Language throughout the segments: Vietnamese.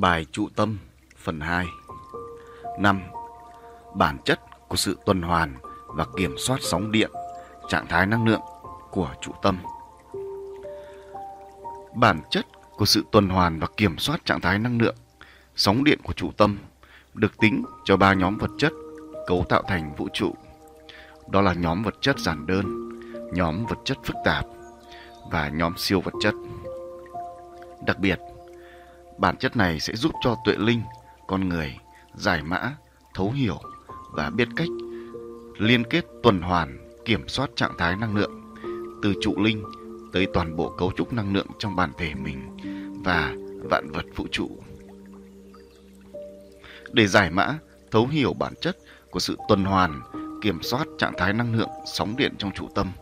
Bài trụ tâm phần 2 5. Bản chất của sự tuần hoàn và kiểm soát sóng điện, trạng thái năng lượng của trụ tâm. Bản chất của sự tuần hoàn và kiểm soát trạng thái năng lượng, sóng điện của trụ tâm được tính cho ba nhóm vật chất cấu tạo thành vũ trụ. Đó là nhóm vật chất giản đơn, nhóm vật chất phức tạp và nhóm siêu vật chất. Đặc biệt, bản chất này sẽ giúp cho tuệ linh, con người giải mã, thấu hiểu và biết cách liên kết tuần hoàn, kiểm soát trạng thái năng lượng từ trụ linh tới toàn bộ cấu trúc năng lượng trong bản thể mình và vạn vật vũ trụ. Để giải mã, thấu hiểu bản chất của sự tuần hoàn, kiểm soát trạng thái năng lượng sóng điện trong trụ tâm,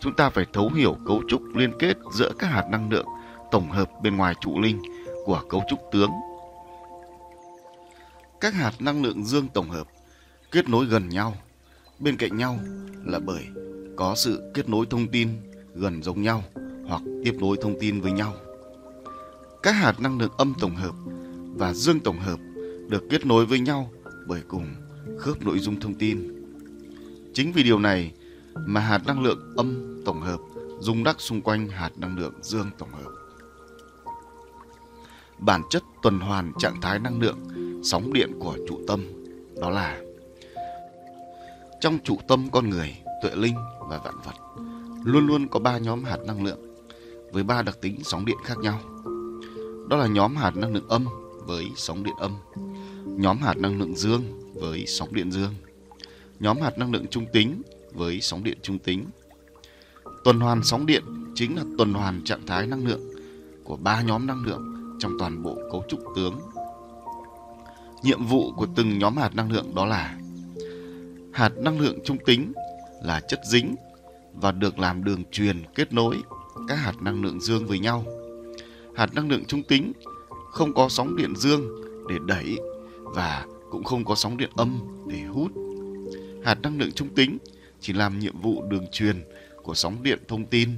chúng ta phải thấu hiểu cấu trúc liên kết giữa các hạt năng lượng tổng hợp bên ngoài trụ linh của cấu trúc tướng. Các hạt năng lượng dương tổng hợp kết nối gần nhau, bên cạnh nhau là bởi có sự kết nối thông tin gần giống nhau hoặc tiếp nối thông tin với nhau. Các hạt năng lượng âm tổng hợp và dương tổng hợp được kết nối với nhau bởi cùng khớp nội dung thông tin. Chính vì điều này mà hạt năng lượng âm tổng hợp rung đắc xung quanh hạt năng lượng dương tổng hợp. Bản chất tuần hoàn trạng thái năng lượng sóng điện của trụ tâm đó là trong trụ tâm con người, tuệ linh và vạn vật luôn luôn có ba nhóm hạt năng lượng với ba đặc tính sóng điện khác nhau. Đó là nhóm hạt năng lượng âm với sóng điện âm, nhóm hạt năng lượng dương với sóng điện dương, nhóm hạt năng lượng trung tính với sóng điện trung tính. Tuần hoàn sóng điện chính là tuần hoàn trạng thái năng lượng của ba nhóm năng lượng trong toàn bộ cấu trúc tướng. Nhiệm vụ của từng nhóm hạt năng lượng đó là hạt năng lượng trung tính là chất dính và được làm đường truyền kết nối các hạt năng lượng dương với nhau. Hạt năng lượng trung tính không có sóng điện dương để đẩy và cũng không có sóng điện âm để hút. Hạt năng lượng trung tính chỉ làm nhiệm vụ đường truyền của sóng điện thông tin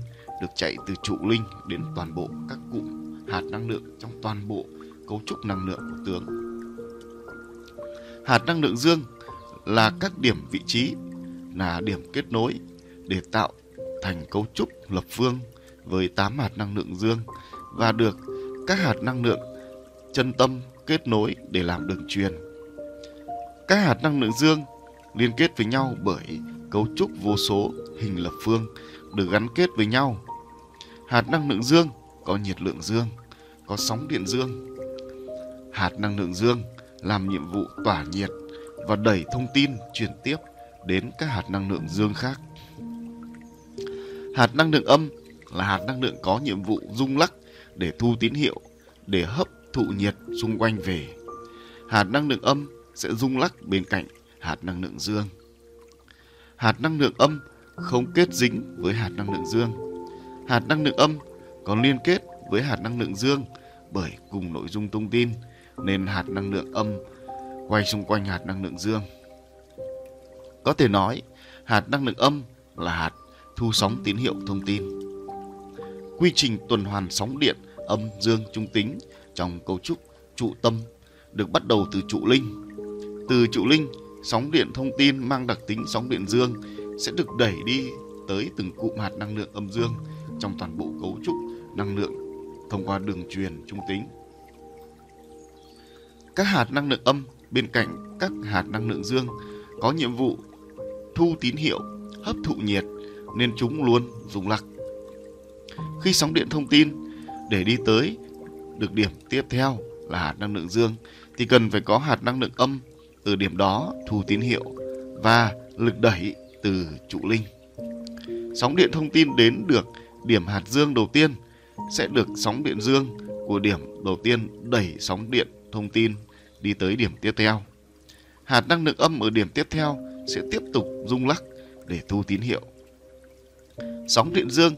được chạy từ trụ linh đến toàn bộ các cụm hạt năng lượng trong toàn bộ cấu trúc năng lượng của tướng. Hạt năng lượng dương là các điểm vị trí, là điểm kết nối để tạo thành cấu trúc lập phương với 8 hạt năng lượng dương và được các hạt năng lượng chân tâm kết nối để làm đường truyền. Các hạt năng lượng dương liên kết với nhau bởi cấu trúc vô số hình lập phương được gắn kết với nhau. Hạt năng lượng dương có nhiệt lượng dương, có sóng điện dương. Hạt năng lượng dương làm nhiệm vụ tỏa nhiệt và đẩy thông tin truyền tiếp đến các hạt năng lượng dương khác. Hạt năng lượng âm là hạt năng lượng có nhiệm vụ rung lắc để thu tín hiệu, để hấp thụ nhiệt xung quanh về. Hạt năng lượng âm sẽ rung lắc bên cạnh hạt năng lượng dương. Hạt năng lượng âm không kết dính với hạt năng lượng dương. Hạt năng lượng âm còn liên kết với hạt năng lượng dương bởi cùng nội dung thông tin nên hạt năng lượng âm quay xung quanh hạt năng lượng dương. Có thể nói, hạt năng lượng âm là hạt thu sóng tín hiệu thông tin. Quy trình tuần hoàn sóng điện âm dương trung tính trong cấu trúc trụ tâm được bắt đầu từ trụ linh. Từ trụ linh, sóng điện thông tin mang đặc tính sóng điện dương sẽ được đẩy đi tới từng cụm hạt năng lượng âm dương trong toàn bộ cấu trúc năng lượng thông qua đường truyền trung tính. Các hạt năng lượng âm bên cạnh các hạt năng lượng dương có nhiệm vụ thu tín hiệu, hấp thụ nhiệt nên chúng luôn rung lắc. Khi sóng điện thông tin để đi tới được điểm tiếp theo là hạt năng lượng dương thì cần phải có hạt năng lượng âm từ điểm đó thu tín hiệu và lực đẩy từ trụ linh. Sóng điện thông tin đến được điểm hạt dương đầu tiên sẽ được sóng điện dương của điểm đầu tiên đẩy sóng điện thông tin đi tới điểm tiếp theo. Hạt năng lượng âm ở điểm tiếp theo sẽ tiếp tục rung lắc để thu tín hiệu. Sóng điện dương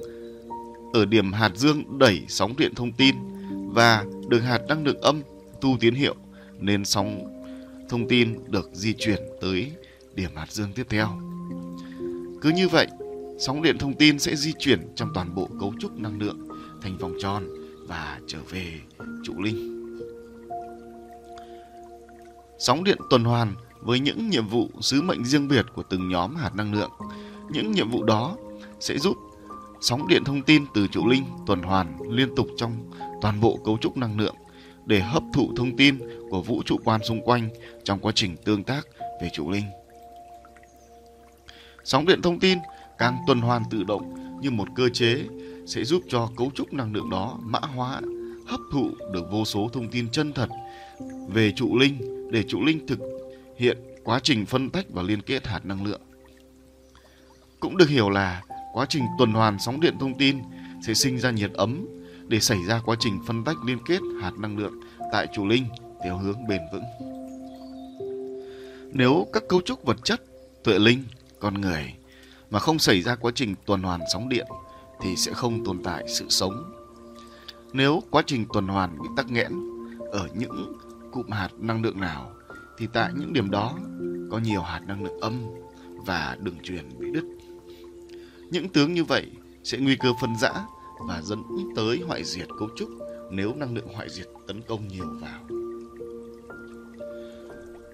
ở điểm hạt dương đẩy sóng điện thông tin và được hạt năng lượng âm thu tín hiệu nên sóng thông tin được di chuyển tới điểm hạt dương tiếp theo. Cứ như vậy, sóng điện thông tin sẽ di chuyển trong toàn bộ cấu trúc năng lượng thành vòng tròn và trở về trụ linh. Sóng điện tuần hoàn với những nhiệm vụ sứ mệnh riêng biệt của từng nhóm hạt năng lượng. Những nhiệm vụ đó sẽ giúp sóng điện thông tin từ trụ linh tuần hoàn liên tục trong toàn bộ cấu trúc năng lượng để hấp thụ thông tin của vũ trụ quan xung quanh trong quá trình tương tác về trụ linh. Sóng điện thông tin càng tuần hoàn tự động như một cơ chế sẽ giúp cho cấu trúc năng lượng đó mã hóa, hấp thụ được vô số thông tin chân thật về trụ linh để trụ linh thực hiện quá trình phân tách và liên kết hạt năng lượng. Cũng được hiểu là quá trình tuần hoàn sóng điện thông tin sẽ sinh ra nhiệt ấm để xảy ra quá trình phân tách liên kết hạt năng lượng tại trụ linh theo hướng bền vững. Nếu các cấu trúc vật chất, tuệ linh, con người mà không xảy ra quá trình tuần hoàn sóng điện thì sẽ không tồn tại sự sống. Nếu quá trình tuần hoàn bị tắc nghẽn ở những cụm hạt năng lượng nào thì tại những điểm đó có nhiều hạt năng lượng âm và đường truyền bị đứt. Những tướng như vậy sẽ nguy cơ phân rã và dẫn tới hoại diệt cấu trúc nếu năng lượng hoại diệt tấn công nhiều vào.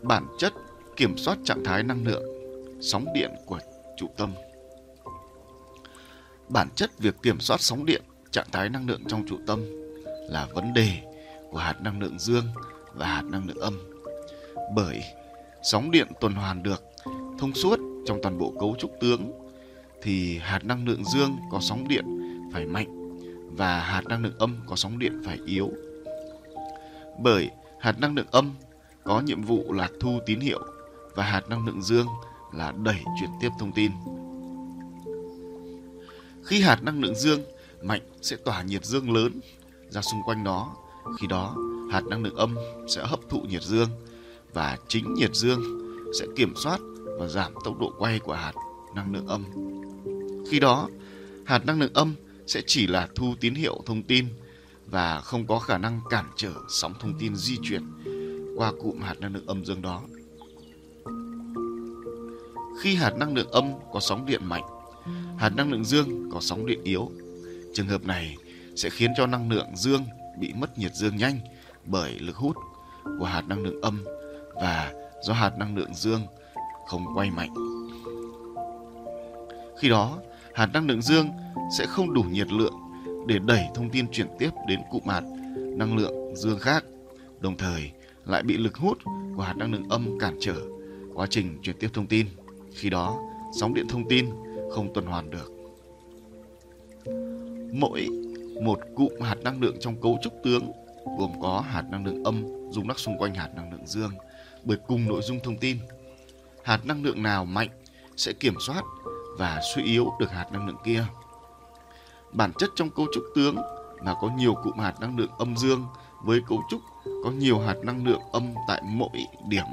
Bản chất kiểm soát trạng thái năng lượng, sóng điện của trụ tâm. Bản chất việc kiểm soát sóng điện, trạng thái năng lượng trong trụ tâm là vấn đề của hạt năng lượng dương và hạt năng lượng âm. Bởi sóng điện tuần hoàn được thông suốt trong toàn bộ cấu trúc tướng thì hạt năng lượng dương có sóng điện phải mạnh và hạt năng lượng âm có sóng điện phải yếu. Bởi hạt năng lượng âm có nhiệm vụ là thu tín hiệu và hạt năng lượng dương là đẩy chuyển tiếp thông tin. Khi hạt năng lượng dương mạnh sẽ tỏa nhiệt dương lớn ra xung quanh nó, khi đó hạt năng lượng âm sẽ hấp thụ nhiệt dương và chính nhiệt dương sẽ kiểm soát và giảm tốc độ quay của hạt năng lượng âm. Khi đó, hạt năng lượng âm sẽ chỉ là thu tín hiệu thông tin và không có khả năng cản trở sóng thông tin di chuyển qua cụm hạt năng lượng âm dương đó. Khi hạt năng lượng âm có sóng điện mạnh, hạt năng lượng dương có sóng điện yếu. Trường hợp này sẽ khiến cho năng lượng dương bị mất nhiệt dương nhanh bởi lực hút của hạt năng lượng âm và do hạt năng lượng dương không quay mạnh. Khi đó, hạt năng lượng dương sẽ không đủ nhiệt lượng để đẩy thông tin chuyển tiếp đến cụm hạt năng lượng dương khác, đồng thời lại bị lực hút của hạt năng lượng âm cản trở quá trình chuyển tiếp thông tin. Khi đó, sóng điện thông tin không tuần hoàn được. Mỗi một cụm hạt năng lượng trong cấu trúc tướng, gồm có hạt năng lượng âm rung lắc xung quanh hạt năng lượng dương bởi cùng nội dung thông tin. Hạt năng lượng nào mạnh sẽ kiểm soát và suy yếu được hạt năng lượng kia. Bản chất trong cấu trúc tướng là có nhiều cụm hạt năng lượng âm dương, với cấu trúc có nhiều hạt năng lượng âm tại mỗi điểm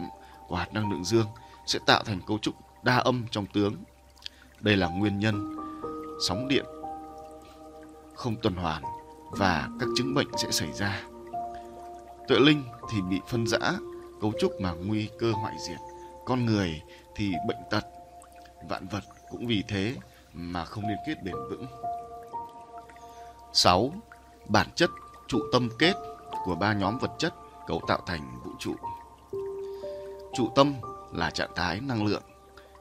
của hạt năng lượng dương sẽ tạo thành cấu trúc đa âm trong tướng. Đây là nguyên nhân sóng điện không tuần hoàn và các chứng bệnh sẽ xảy ra. Tuệ linh thì bị phân rã, cấu trúc mà nguy cơ hoại diệt. Con người thì bệnh tật, vạn vật cũng vì thế mà không liên kết bền vững. 6. Bản chất trụ tâm kết của ba nhóm vật chất cấu tạo thành vũ trụ. Trụ tâm là trạng thái năng lượng,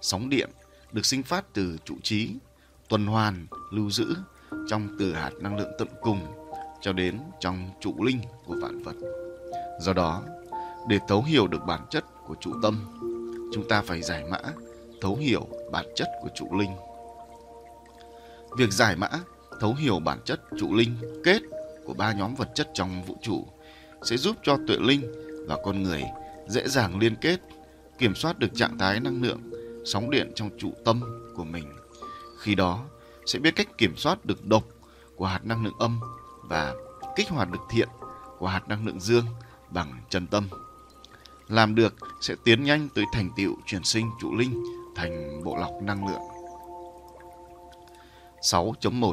sóng điện được sinh phát từ trụ trí, tuần hoàn, lưu giữ trong từ hạt năng lượng tận cùng cho đến trong trụ linh của vạn vật. Do đó, để thấu hiểu được bản chất của trụ tâm, chúng ta phải giải mã, thấu hiểu bản chất của trụ linh. Việc giải mã, thấu hiểu bản chất trụ linh kết của ba nhóm vật chất trong vũ trụ sẽ giúp cho tuệ linh và con người dễ dàng liên kết, kiểm soát được trạng thái năng lượng, sóng điện trong trụ tâm của mình. Khi đó, sẽ biết cách kiểm soát được độc của hạt năng lượng âm và kích hoạt được thiện của hạt năng lượng dương bằng chân tâm. Làm được sẽ tiến nhanh tới thành tựu chuyển sinh trụ linh thành bộ lọc năng lượng. 6.1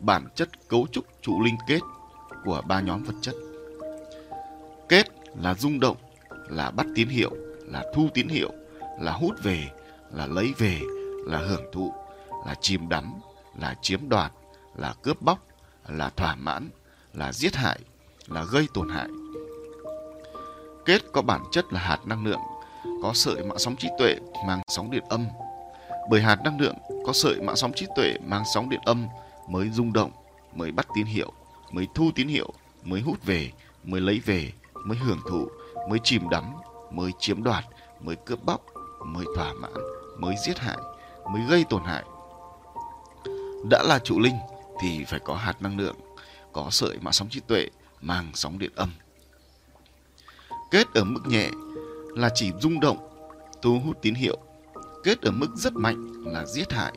Bản chất cấu trúc trụ linh kết của ba nhóm vật chất. Kết là rung động, là bắt tín hiệu, là thu tín hiệu, là hút về, là lấy về, là hưởng thụ, là chìm đắm, là chiếm đoạt, là cướp bóc, là thỏa mãn, là giết hại, là gây tổn hại. Kết có bản chất là hạt năng lượng, có sợi mạng sóng trí tuệ mang sóng điện âm. Bởi hạt năng lượng có sợi mạng sóng trí tuệ mang sóng điện âm mới rung động, mới bắt tín hiệu, mới thu tín hiệu, mới hút về, mới lấy về, mới hưởng thụ, mới chìm đắm, mới chiếm đoạt, mới cướp bóc, mới thỏa mãn, mới giết hại, mới gây tổn hại. Đã là trụ linh thì phải có hạt năng lượng, có sợi mạng sóng trí tuệ mang sóng điện âm. Kết ở mức nhẹ là chỉ rung động, thu hút tín hiệu. Kết ở mức rất mạnh là giết hại,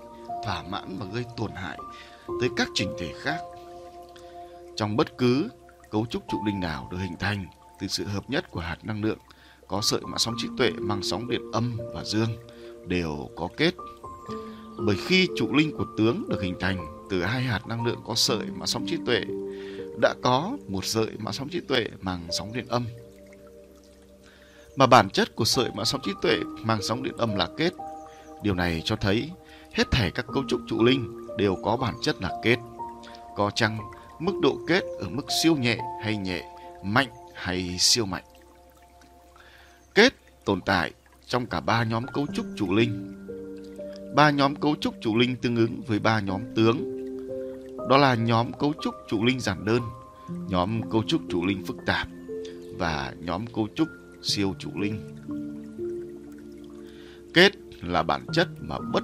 thỏa mãn và gây tổn hại tới các trình thể khác. Trong bất cứ cấu trúc trụ linh nào được hình thành từ sự hợp nhất của hạt năng lượng có sợi mạng sóng trí tuệ mang sóng điện âm và dương đều có kết. Bởi khi trụ linh của tướng được hình thành từ hai hạt năng lượng có sợi mà sóng trí tuệ đã có một sợi mà sóng trí tuệ mang sóng điện âm. Mà bản chất của sợi mà sóng trí tuệ mang sóng điện âm là kết. Điều này cho thấy hết thảy các cấu trúc trụ linh đều có bản chất là kết. Có chăng mức độ kết ở mức siêu nhẹ hay nhẹ, mạnh hay siêu mạnh. Kết tồn tại trong cả ba nhóm cấu trúc trụ linh. Ba nhóm cấu trúc trụ linh tương ứng với ba nhóm tướng. Đó là nhóm cấu trúc trụ linh giản đơn, nhóm cấu trúc trụ linh phức tạp và nhóm cấu trúc siêu trụ linh. Kết là bản chất mà bất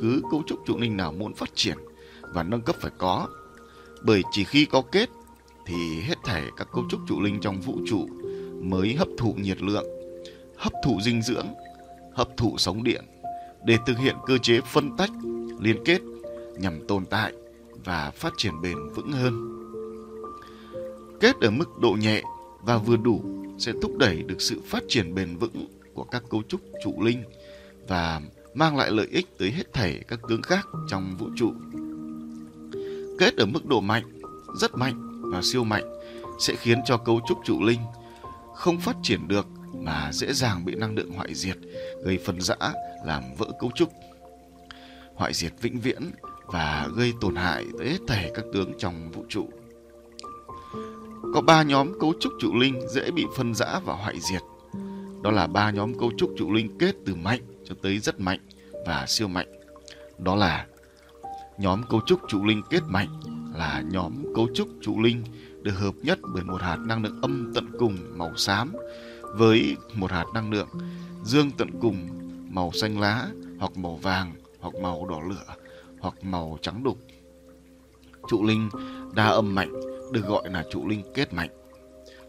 cứ cấu trúc trụ linh nào muốn phát triển và nâng cấp phải có. Bởi chỉ khi có kết thì hết thảy các cấu trúc trụ linh trong vũ trụ mới hấp thụ nhiệt lượng, hấp thụ dinh dưỡng, hấp thụ sóng điện để thực hiện cơ chế phân tách, liên kết nhằm tồn tại và phát triển bền vững hơn. Kết ở mức độ nhẹ và vừa đủ sẽ thúc đẩy được sự phát triển bền vững của các cấu trúc trụ linh và mang lại lợi ích tới hết thảy các tướng khác trong vũ trụ. Kết ở mức độ mạnh, rất mạnh và siêu mạnh sẽ khiến cho cấu trúc trụ linh không phát triển được mà dễ dàng bị năng lượng hoại diệt, gây phân rã, làm vỡ cấu trúc. Hoại diệt vĩnh viễn và gây tổn hại tới hết thảy các tướng trong vũ trụ. Có ba nhóm cấu trúc trụ linh dễ bị phân rã và hoại diệt. Đó là ba nhóm cấu trúc trụ linh kết từ mạnh cho tới rất mạnh và siêu mạnh. Đó là nhóm cấu trúc trụ linh kết mạnh là nhóm cấu trúc trụ linh được hợp nhất bởi một hạt năng lượng âm tận cùng màu xám với một hạt năng lượng dương tận cùng màu xanh lá hoặc màu vàng hoặc màu đỏ lửa hoặc màu trắng đục. Trụ linh đa âm mạnh được gọi là trụ linh kết mạnh.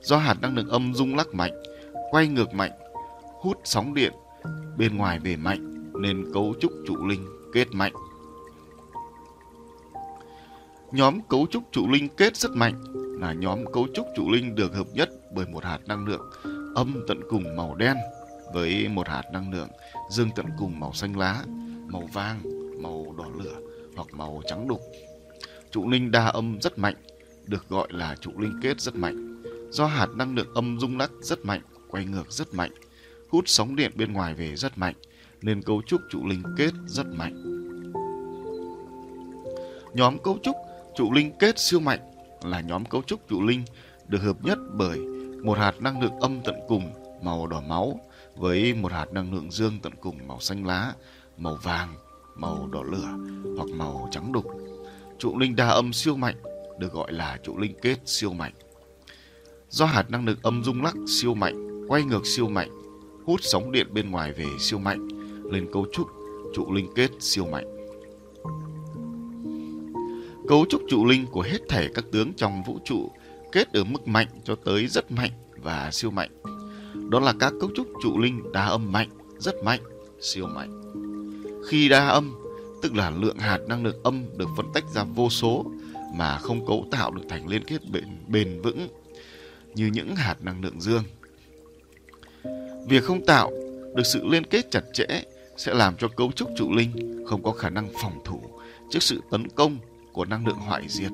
Do hạt năng lượng âm rung lắc mạnh, quay ngược mạnh, hút sóng điện bên ngoài về mạnh nên cấu trúc trụ linh kết mạnh. Nhóm cấu trúc trụ linh kết rất mạnh là nhóm cấu trúc trụ linh được hợp nhất bởi một hạt năng lượng âm tận cùng màu đen với một hạt năng lượng dương tận cùng màu xanh lá, màu vàng, màu đỏ lửa hoặc màu trắng đục. Trụ linh đa âm rất mạnh, được gọi là trụ linh kết rất mạnh. Do hạt năng lượng âm rung lắc rất mạnh, quay ngược rất mạnh, hút sóng điện bên ngoài về rất mạnh, nên cấu trúc trụ linh kết rất mạnh. Nhóm cấu trúc trụ linh kết siêu mạnh là nhóm cấu trúc trụ linh được hợp nhất bởi một hạt năng lượng âm tận cùng màu đỏ máu với một hạt năng lượng dương tận cùng màu xanh lá, màu vàng, màu đỏ lửa hoặc màu trắng đục. Trụ linh đa âm siêu mạnh được gọi là trụ linh kết siêu mạnh. Do hạt năng lượng âm rung lắc siêu mạnh, quay ngược siêu mạnh, hút sóng điện bên ngoài về siêu mạnh, lên cấu trúc trụ linh kết siêu mạnh. Cấu trúc trụ linh của hết thể các tướng trong vũ trụ kết ở mức mạnh cho tới rất mạnh và siêu mạnh. Đó là các cấu trúc trụ linh đa âm mạnh, rất mạnh, siêu mạnh. Khi đa âm, tức là lượng hạt năng lượng âm được phân tách ra vô số mà không cấu tạo được thành liên kết bền, bền vững như những hạt năng lượng dương. Việc không tạo được sự liên kết chặt chẽ sẽ làm cho cấu trúc trụ linh không có khả năng phòng thủ trước sự tấn công của năng lượng hoại diệt.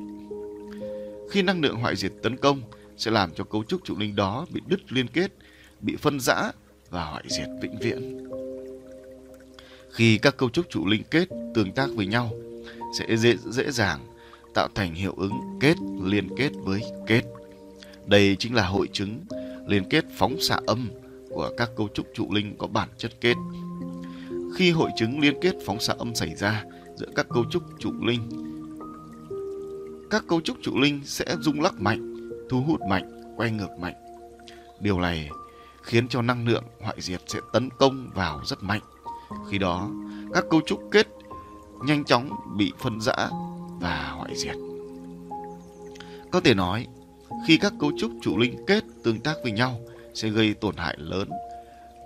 Khi năng lượng hoại diệt tấn công sẽ làm cho cấu trúc trụ linh đó bị đứt liên kết, bị phân rã và hoại diệt vĩnh viễn. Khi các cấu trúc trụ linh kết tương tác với nhau sẽ dễ dễ dàng tạo thành hiệu ứng kết liên kết với kết. Đây chính là hội chứng liên kết phóng xạ âm của các cấu trúc trụ linh có bản chất kết. Khi hội chứng liên kết phóng xạ âm xảy ra giữa các cấu trúc trụ linh, các cấu trúc trụ linh sẽ rung lắc mạnh, thu hút mạnh, quay ngược mạnh. Điều này khiến cho năng lượng hoại diệt sẽ tấn công vào rất mạnh. Khi đó, các cấu trúc kết nhanh chóng bị phân rã và hoại diệt. Có thể nói, khi các cấu trúc trụ linh kết tương tác với nhau sẽ gây tổn hại lớn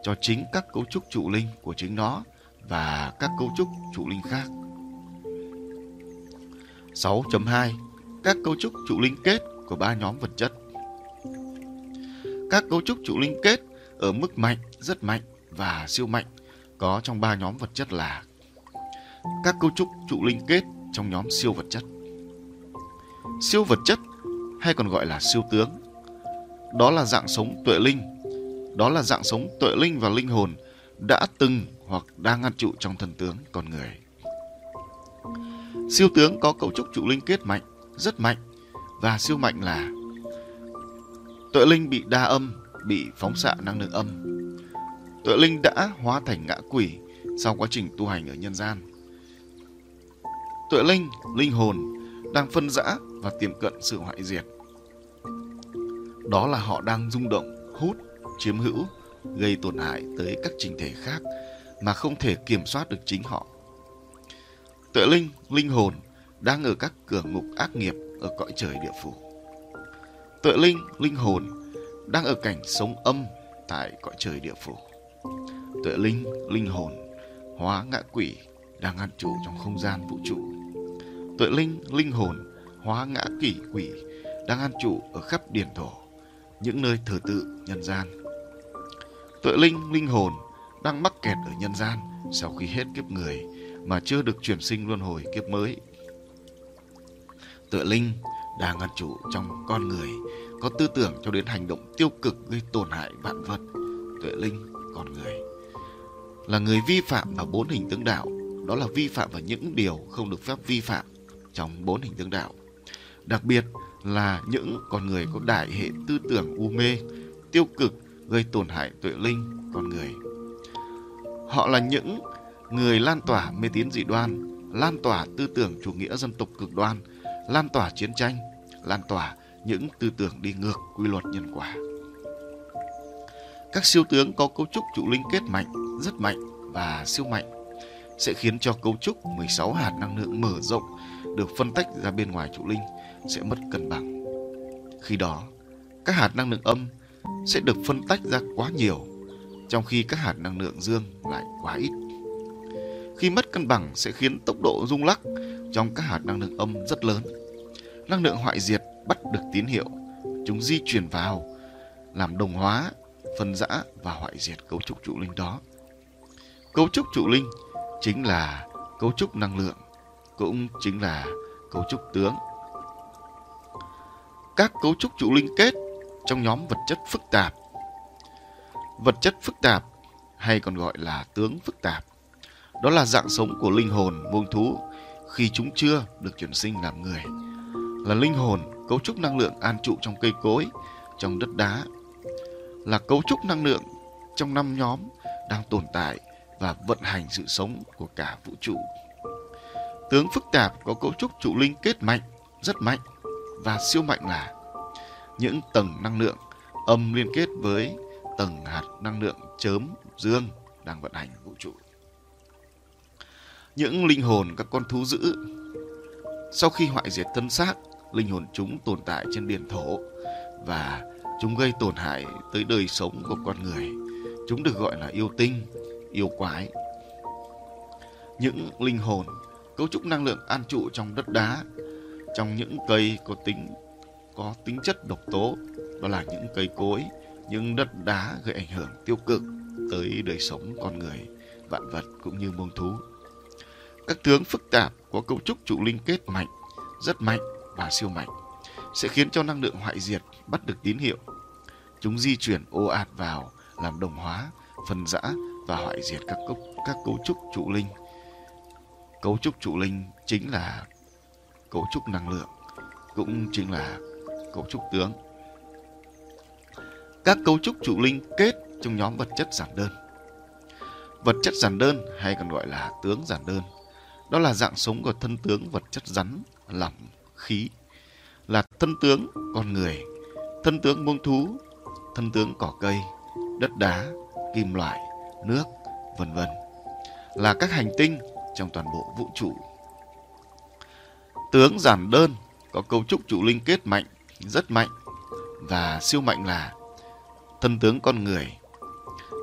cho chính các cấu trúc trụ linh của chính nó và các cấu trúc trụ linh khác. 6.2 các cấu trúc trụ linh kết của ba nhóm vật chất Các cấu trúc trụ linh kết ở mức mạnh, rất mạnh và siêu mạnh có trong ba nhóm vật chất là các cấu trúc trụ linh kết trong nhóm siêu vật chất. Siêu vật chất hay còn gọi là siêu tướng. Đó là dạng sống tuệ linh. Đó là dạng sống tuệ linh và linh hồn đã từng hoặc đang ăn trụ trong thần tướng con người. Siêu tướng có cấu trúc trụ linh kết mạnh, rất mạnh và siêu mạnh là tuệ linh bị đa âm, bị phóng xạ năng lượng âm. Tuệ linh đã hóa thành ngã quỷ sau quá trình tu hành ở nhân gian. Tuệ linh, linh hồn đang phân rã và tiềm cận sự hoại diệt. Đó là họ đang rung động, hút, chiếm hữu, gây tổn hại tới các trình thể khác mà không thể kiểm soát được chính họ. Tuệ linh, linh hồn đang ở các cửa ngục ác nghiệp ở cõi trời địa phủ. Tuệ linh, linh hồn đang ở cảnh sống âm tại cõi trời địa phủ. Tuệ linh, linh hồn hóa ngã quỷ đang ăn trụ trong không gian vũ trụ. Tuệ linh, linh hồn hóa ngã kỷ quỷ đang an trụ ở khắp điển thổ, những nơi thờ tự nhân gian. Tuệ linh, linh hồn đang mắc kẹt ở nhân gian sau khi hết kiếp người mà chưa được chuyển sinh luân hồi kiếp mới tựa linh đang an trụ trong con người có tư tưởng cho đến hành động tiêu cực gây tổn hại vạn vật. Tuệ linh, con người là người vi phạm vào bốn hình tướng đạo, đó là vi phạm vào những điều không được phép vi phạm trong bốn hình tướng đạo đặc biệt là những con người có đại hệ tư tưởng u mê, tiêu cực gây tổn hại tuệ linh con người. Họ là những người lan tỏa mê tín dị đoan, lan tỏa tư tưởng chủ nghĩa dân tộc cực đoan, lan tỏa chiến tranh, lan tỏa những tư tưởng đi ngược quy luật nhân quả. Các siêu tướng có cấu trúc trụ linh kết mạnh, rất mạnh và siêu mạnh sẽ khiến cho cấu trúc 16 hạt năng lượng mở rộng được phân tách ra bên ngoài trụ linh sẽ mất cân bằng. Khi đó, các hạt năng lượng âm sẽ được phân tách ra quá nhiều, trong khi các hạt năng lượng dương lại quá ít. Khi mất cân bằng sẽ khiến tốc độ rung lắc trong các hạt năng lượng âm rất lớn. Năng lượng hoại diệt bắt được tín hiệu, chúng di chuyển vào, làm đồng hóa, phân rã và hoại diệt cấu trúc trụ linh đó. Cấu trúc trụ linh chính là cấu trúc năng lượng, cũng chính là cấu trúc tướng các cấu trúc trụ linh kết trong nhóm vật chất phức tạp. Vật chất phức tạp hay còn gọi là tướng phức tạp. Đó là dạng sống của linh hồn muông thú khi chúng chưa được chuyển sinh làm người. Là linh hồn cấu trúc năng lượng an trụ trong cây cối, trong đất đá. Là cấu trúc năng lượng trong năm nhóm đang tồn tại và vận hành sự sống của cả vũ trụ. Tướng phức tạp có cấu trúc trụ linh kết mạnh, rất mạnh và siêu mạnh là những tầng năng lượng âm liên kết với tầng hạt năng lượng chớm dương đang vận hành vũ trụ. Những linh hồn các con thú dữ sau khi hoại diệt thân xác, linh hồn chúng tồn tại trên biển thổ và chúng gây tổn hại tới đời sống của con người. Chúng được gọi là yêu tinh, yêu quái. Những linh hồn cấu trúc năng lượng an trụ trong đất đá trong những cây có tính có tính chất độc tố đó là những cây cối những đất đá gây ảnh hưởng tiêu cực tới đời sống con người vạn vật cũng như muông thú các tướng phức tạp có cấu trúc trụ linh kết mạnh rất mạnh và siêu mạnh sẽ khiến cho năng lượng hoại diệt bắt được tín hiệu. Chúng di chuyển ô ạt vào làm đồng hóa phân rã và hoại diệt các cấu, các cấu trúc trụ linh. Cấu trúc trụ linh chính là cấu trúc năng lượng cũng chính là cấu trúc tướng. Các cấu trúc trụ linh kết trong nhóm vật chất giản đơn. Vật chất giản đơn hay còn gọi là tướng giản đơn, đó là dạng sống của thân tướng vật chất rắn, lỏng, khí, là thân tướng con người, thân tướng muông thú, thân tướng cỏ cây, đất đá, kim loại, nước, vân vân là các hành tinh trong toàn bộ vũ trụ. Tướng giản đơn có cấu trúc trụ linh kết mạnh, rất mạnh và siêu mạnh là thân tướng con người.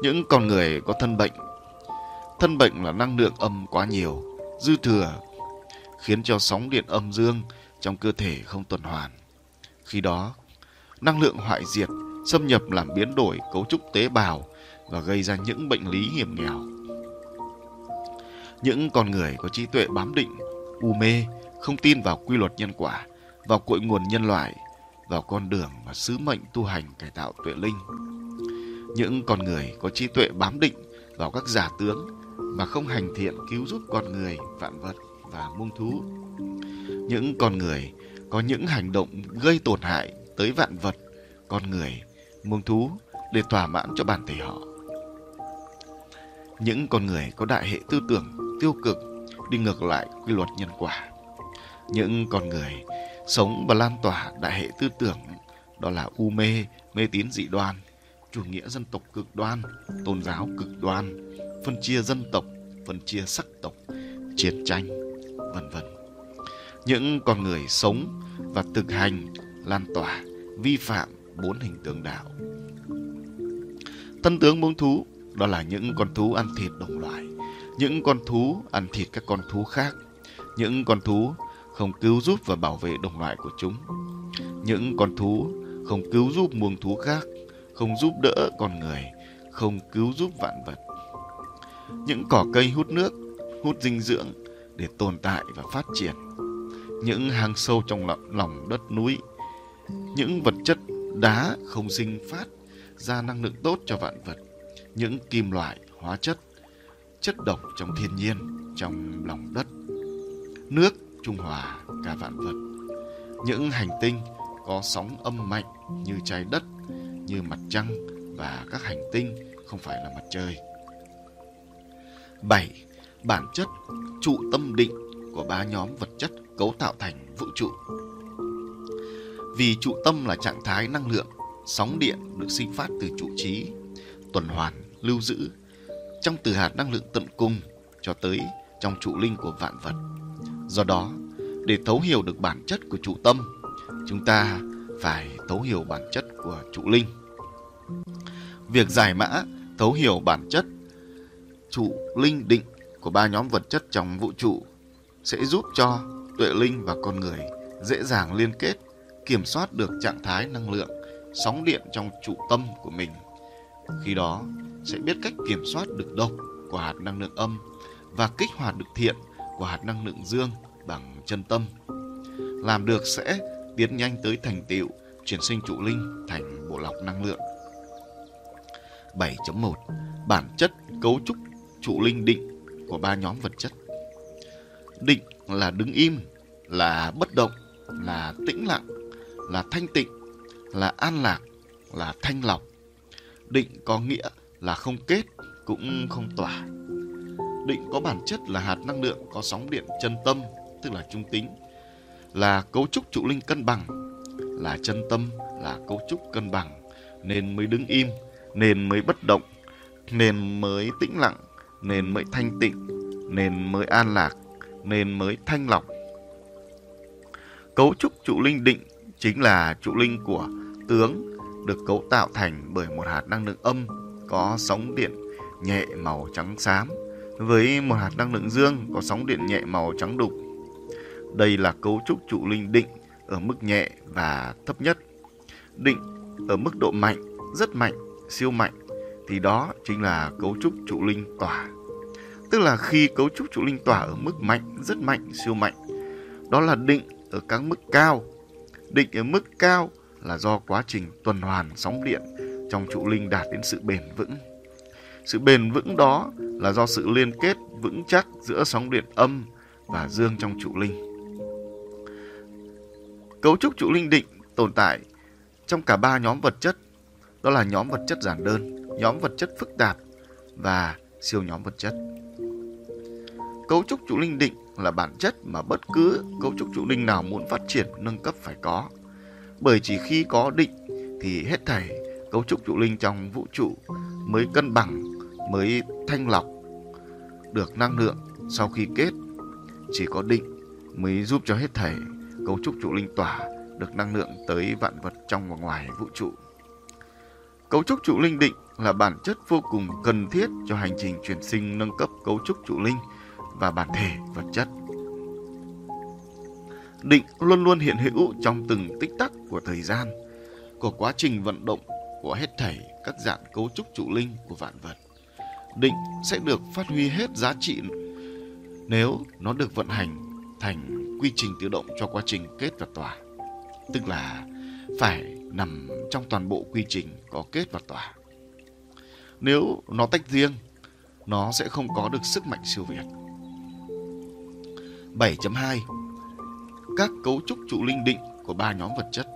Những con người có thân bệnh. Thân bệnh là năng lượng âm quá nhiều, dư thừa, khiến cho sóng điện âm dương trong cơ thể không tuần hoàn. Khi đó, năng lượng hoại diệt xâm nhập làm biến đổi cấu trúc tế bào và gây ra những bệnh lý hiểm nghèo. Những con người có trí tuệ bám định, u mê, không tin vào quy luật nhân quả, vào cội nguồn nhân loại, vào con đường và sứ mệnh tu hành cải tạo tuệ linh. Những con người có trí tuệ bám định vào các giả tướng mà không hành thiện cứu giúp con người, vạn vật và muông thú. Những con người có những hành động gây tổn hại tới vạn vật, con người, muông thú để thỏa mãn cho bản thể họ. Những con người có đại hệ tư tưởng tiêu cực đi ngược lại quy luật nhân quả. Những con người sống và lan tỏa đại hệ tư tưởng đó là u mê, mê tín dị đoan, chủ nghĩa dân tộc cực đoan, tôn giáo cực đoan, phân chia dân tộc, phân chia sắc tộc, chiến tranh, vân vân. Những con người sống và thực hành lan tỏa vi phạm bốn hình tướng đạo. Thân tướng bốn thú đó là những con thú ăn thịt đồng loại, những con thú ăn thịt các con thú khác, những con thú không cứu giúp và bảo vệ đồng loại của chúng. Những con thú không cứu giúp muông thú khác, không giúp đỡ con người, không cứu giúp vạn vật. Những cỏ cây hút nước, hút dinh dưỡng để tồn tại và phát triển. Những hang sâu trong lòng đất núi, những vật chất đá không sinh phát ra năng lượng tốt cho vạn vật, những kim loại, hóa chất, chất độc trong thiên nhiên, trong lòng đất, nước trung hòa cả vạn vật. Những hành tinh có sóng âm mạnh như trái đất, như mặt trăng và các hành tinh không phải là mặt trời. 7. Bản chất trụ tâm định của ba nhóm vật chất cấu tạo thành vũ trụ. Vì trụ tâm là trạng thái năng lượng, sóng điện được sinh phát từ trụ trí, tuần hoàn, lưu giữ trong từ hạt năng lượng tận cùng cho tới trong trụ linh của vạn vật. Do đó, để thấu hiểu được bản chất của trụ tâm, chúng ta phải thấu hiểu bản chất của trụ linh. Việc giải mã, thấu hiểu bản chất trụ linh định của ba nhóm vật chất trong vũ trụ sẽ giúp cho tuệ linh và con người dễ dàng liên kết, kiểm soát được trạng thái năng lượng, sóng điện trong trụ tâm của mình. Khi đó, sẽ biết cách kiểm soát được độc của hạt năng lượng âm và kích hoạt được thiện của hạt năng lượng dương bằng chân tâm. Làm được sẽ tiến nhanh tới thành tựu chuyển sinh trụ linh thành bộ lọc năng lượng. 7.1 Bản chất cấu trúc trụ linh định của ba nhóm vật chất. Định là đứng im, là bất động, là tĩnh lặng, là thanh tịnh, là an lạc, là thanh lọc. Định có nghĩa là không kết cũng không tỏa. Định có bản chất là hạt năng lượng có sóng điện chân tâm, tức là trung tính, là cấu trúc trụ linh cân bằng, là chân tâm, là cấu trúc cân bằng, nên mới đứng im, nên mới bất động, nên mới tĩnh lặng, nên mới thanh tịnh, nên mới an lạc, nên mới thanh lọc. Cấu trúc trụ linh định chính là trụ linh của tướng được cấu tạo thành bởi một hạt năng lượng âm có sóng điện nhẹ màu trắng xám với một hạt năng lượng dương có sóng điện nhẹ màu trắng đục. Đây là cấu trúc trụ linh định ở mức nhẹ và thấp nhất. Định ở mức độ mạnh, rất mạnh, siêu mạnh thì đó chính là cấu trúc trụ linh tỏa. Tức là khi cấu trúc trụ linh tỏa ở mức mạnh, rất mạnh, siêu mạnh, đó là định ở các mức cao. Định ở mức cao là do quá trình tuần hoàn sóng điện trong trụ linh đạt đến sự bền vững. Sự bền vững đó là do sự liên kết vững chắc giữa sóng điện âm và dương trong trụ linh. Cấu trúc trụ linh định tồn tại trong cả ba nhóm vật chất đó là nhóm vật chất giản đơn, nhóm vật chất phức tạp và siêu nhóm vật chất. Cấu trúc trụ linh định là bản chất mà bất cứ cấu trúc trụ linh nào muốn phát triển nâng cấp phải có. Bởi chỉ khi có định thì hết thảy cấu trúc trụ linh trong vũ trụ mới cân bằng, mới thanh lọc được năng lượng sau khi kết. Chỉ có định mới giúp cho hết thảy cấu trúc trụ linh tỏa được năng lượng tới vạn vật trong và ngoài vũ trụ. Cấu trúc trụ linh định là bản chất vô cùng cần thiết cho hành trình chuyển sinh nâng cấp cấu trúc trụ linh và bản thể vật chất. Định luôn luôn hiện hữu trong từng tích tắc của thời gian, của quá trình vận động của hết thảy các dạng cấu trúc trụ linh của vạn vật. Định sẽ được phát huy hết giá trị nếu nó được vận hành thành quy trình tự động cho quá trình kết và tỏa. Tức là phải nằm trong toàn bộ quy trình có kết và tỏa. Nếu nó tách riêng, nó sẽ không có được sức mạnh siêu việt. 7.2 Các cấu trúc trụ linh định của ba nhóm vật chất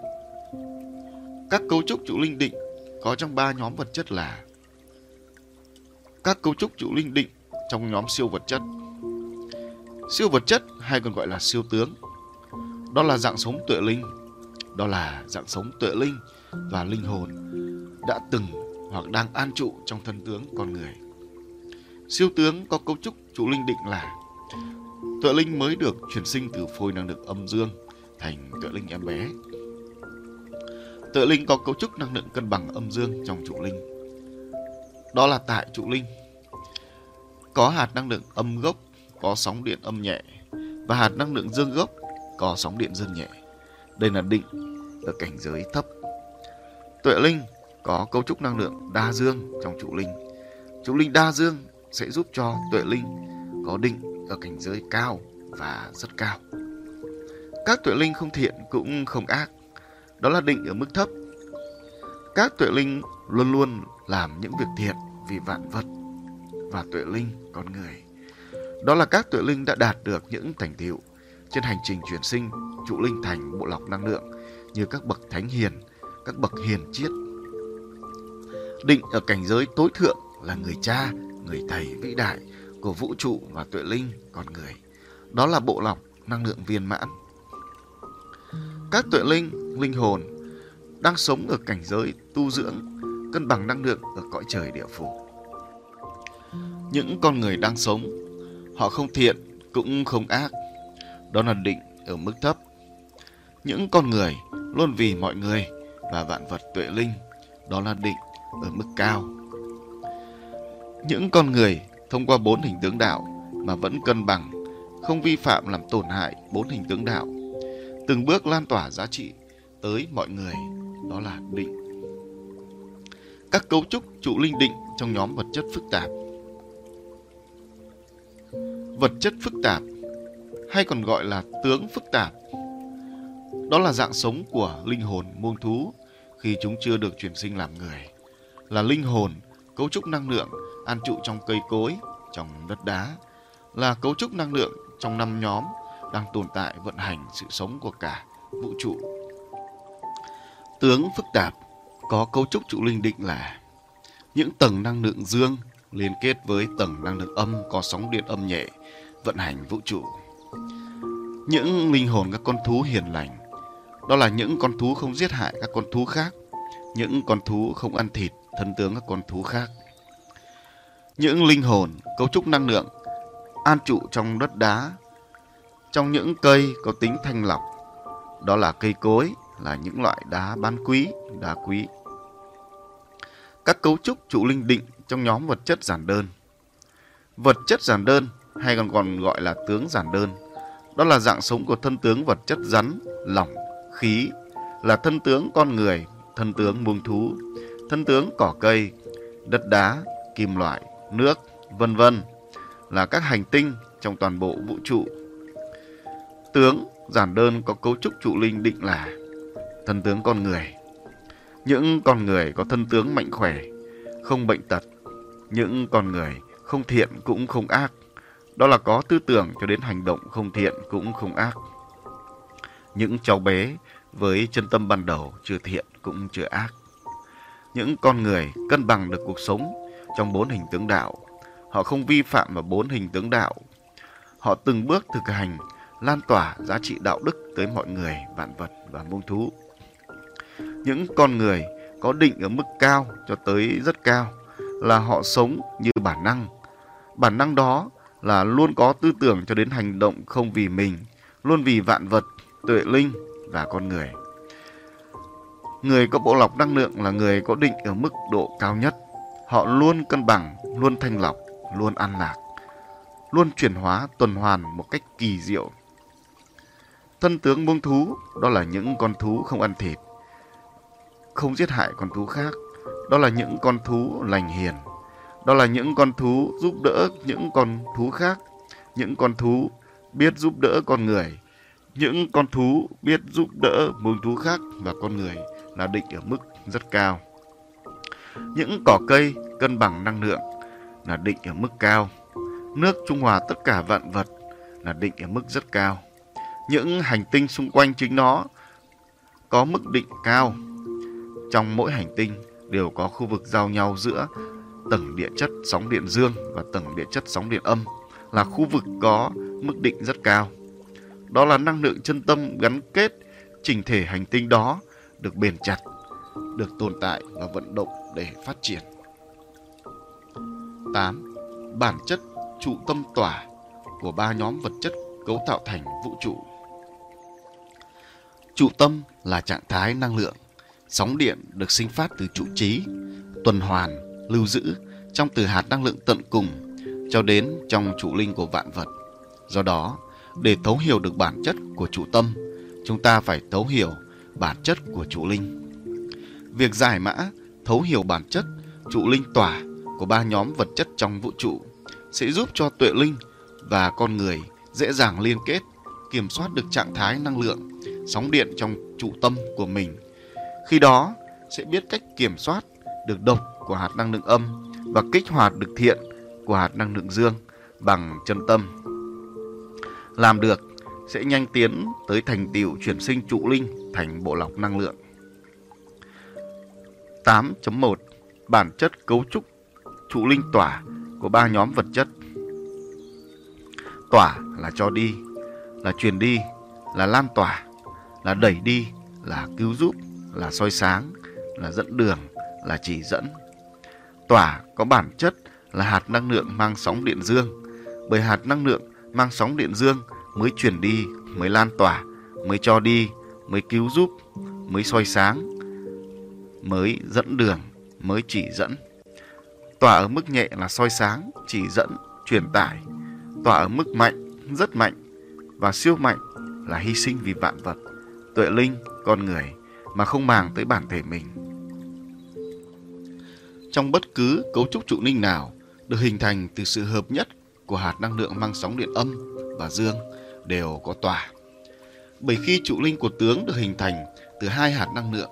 Các cấu trúc trụ linh định có trong ba nhóm vật chất là Các cấu trúc trụ linh định trong nhóm siêu vật chất Siêu vật chất hay còn gọi là siêu tướng Đó là dạng sống tuệ linh Đó là dạng sống tuệ linh và linh hồn đã từng hoặc đang an trụ trong thân tướng con người. Siêu tướng có cấu trúc trụ linh định là tuệ linh mới được chuyển sinh từ phôi năng lượng âm dương thành tuệ linh em bé. Tuệ linh có cấu trúc năng lượng cân bằng âm dương trong trụ linh. Đó là tại trụ linh. Có hạt năng lượng âm gốc có sóng điện âm nhẹ và hạt năng lượng dương gốc có sóng điện dương nhẹ. Đây là định ở cảnh giới thấp. Tuệ linh có cấu trúc năng lượng đa dương trong trụ linh. Trụ linh đa dương sẽ giúp cho tuệ linh có định ở cảnh giới cao và rất cao. Các tuệ linh không thiện cũng không ác, đó là định ở mức thấp. Các tuệ linh luôn luôn làm những việc thiện vì vạn vật và tuệ linh con người. Đó là các tuệ linh đã đạt được những thành tựu trên hành trình chuyển sinh trụ linh thành bộ lọc năng lượng như các bậc thánh hiền, các bậc hiền triết. Định ở cảnh giới tối thượng là người cha, người thầy vĩ đại của vũ trụ và tuệ linh con người. Đó là bộ lọc năng lượng viên mãn. Các tuệ linh, linh hồn đang sống ở cảnh giới tu dưỡng, cân bằng năng lượng ở cõi trời địa phủ. Những con người đang sống, họ không thiện cũng không ác. Đó là định ở mức thấp. Những con người luôn vì mọi người và vạn vật tuệ linh, đó là định ở mức cao. Những con người thông qua bốn hình tướng đạo mà vẫn cân bằng, không vi phạm làm tổn hại bốn hình tướng đạo, từng bước lan tỏa giá trị tới mọi người, đó là định. Các cấu trúc trụ linh định trong nhóm vật chất phức tạp. Vật chất phức tạp hay còn gọi là tướng phức tạp đó là dạng sống của linh hồn muông thú khi chúng chưa được chuyển sinh làm người. Là linh hồn, cấu trúc năng lượng an trụ trong cây cối, trong đất đá. Là cấu trúc năng lượng trong năm nhóm đang tồn tại vận hành sự sống của cả vũ trụ. Tướng phức tạp có cấu trúc trụ linh định là những tầng năng lượng dương liên kết với tầng năng lượng âm có sóng điện âm nhẹ vận hành vũ trụ. Những linh hồn các con thú hiền lành đó là những con thú không giết hại các con thú khác, những con thú không ăn thịt thân tướng các con thú khác. Những linh hồn cấu trúc năng lượng an trụ trong đất đá, trong những cây có tính thanh lọc, đó là cây cối, là những loại đá bán quý, đá quý. Các cấu trúc trụ linh định trong nhóm vật chất giản đơn. Vật chất giản đơn hay còn còn gọi là tướng giản đơn, đó là dạng sống của thân tướng vật chất rắn, lỏng khí là thân tướng con người, thân tướng muông thú, thân tướng cỏ cây, đất đá, kim loại, nước, vân vân là các hành tinh trong toàn bộ vũ trụ. Tướng giản đơn có cấu trúc trụ linh định là thân tướng con người. Những con người có thân tướng mạnh khỏe, không bệnh tật. Những con người không thiện cũng không ác. Đó là có tư tưởng cho đến hành động không thiện cũng không ác. Những cháu bé với chân tâm ban đầu chưa thiện cũng chưa ác. những con người cân bằng được cuộc sống trong bốn hình tướng đạo. Họ không vi phạm vào bốn hình tướng đạo. Họ từng bước thực hành lan tỏa giá trị đạo đức tới mọi người, vạn vật và muông thú. Những con người có định ở mức cao cho tới rất cao là họ sống như bản năng. Bản năng đó là luôn có tư tưởng cho đến hành động không vì mình, luôn vì vạn vật, tuệ linh và con người. Người có bộ lọc năng lượng là người có định ở mức độ cao nhất. Họ luôn cân bằng, luôn thanh lọc, luôn an lạc, luôn chuyển hóa tuần hoàn một cách kỳ diệu. Thân tướng muông thú đó là những con thú không ăn thịt, không giết hại con thú khác. Đó là những con thú lành hiền. Đó là những con thú giúp đỡ những con thú khác. Những con thú biết giúp đỡ con người. Những con thú biết giúp đỡ muông thú khác và con người là định ở mức rất cao. Những cỏ cây cân bằng năng lượng là định ở mức cao. Nước trung hòa tất cả vạn vật là định ở mức rất cao. Những hành tinh xung quanh chính nó có mức định cao. Trong mỗi hành tinh đều có khu vực giao nhau giữa tầng địa chất sóng điện dương và tầng địa chất sóng điện âm là khu vực có mức định rất cao. Đó là năng lượng chân tâm gắn kết chỉnh thể hành tinh đó được bền chặt, được tồn tại và vận động để phát triển. 8. Bản chất trụ tâm tỏa của ba nhóm vật chất cấu tạo thành vũ trụ. Trụ tâm là trạng thái năng lượng, sóng điện được sinh phát từ trụ trí, tuần hoàn, lưu giữ trong từ hạt năng lượng tận cùng cho đến trong trụ linh của vạn vật. Do đó, để thấu hiểu được bản chất của trụ tâm, chúng ta phải thấu hiểu bản chất của trụ linh. Việc giải mã, thấu hiểu bản chất trụ linh tỏa của ba nhóm vật chất trong vũ trụ sẽ giúp cho tuệ linh và con người dễ dàng liên kết, kiểm soát được trạng thái năng lượng, sóng điện trong trụ tâm của mình. Khi đó sẽ biết cách kiểm soát được độc của hạt năng lượng âm và kích hoạt được thiện của hạt năng lượng dương bằng chân tâm. Làm được sẽ nhanh tiến tới thành tựu chuyển sinh trụ linh thành bộ lọc năng lượng. 8.1 Bản chất cấu trúc trụ linh tỏa của ba nhóm vật chất. Tỏa là cho đi, là truyền đi, là lan tỏa, là đẩy đi, là cứu giúp, là soi sáng, là dẫn đường, là chỉ dẫn. Tỏa có bản chất là hạt năng lượng mang sóng điện dương, bởi hạt năng lượng mang sóng điện dương mới truyền đi, mới lan tỏa, mới cho đi, mới cứu giúp, mới soi sáng, mới dẫn đường, mới chỉ dẫn. Tỏa ở mức nhẹ là soi sáng, chỉ dẫn, truyền tải. Tỏa ở mức mạnh, rất mạnh và siêu mạnh là hy sinh vì vạn vật, tuệ linh, con người mà không màng tới bản thể mình. Trong bất cứ cấu trúc trụ linh nào được hình thành từ sự hợp nhất của hạt năng lượng mang sóng điện âm và dương đều có tỏa. Bởi khi trụ linh của tướng được hình thành từ hai hạt năng lượng,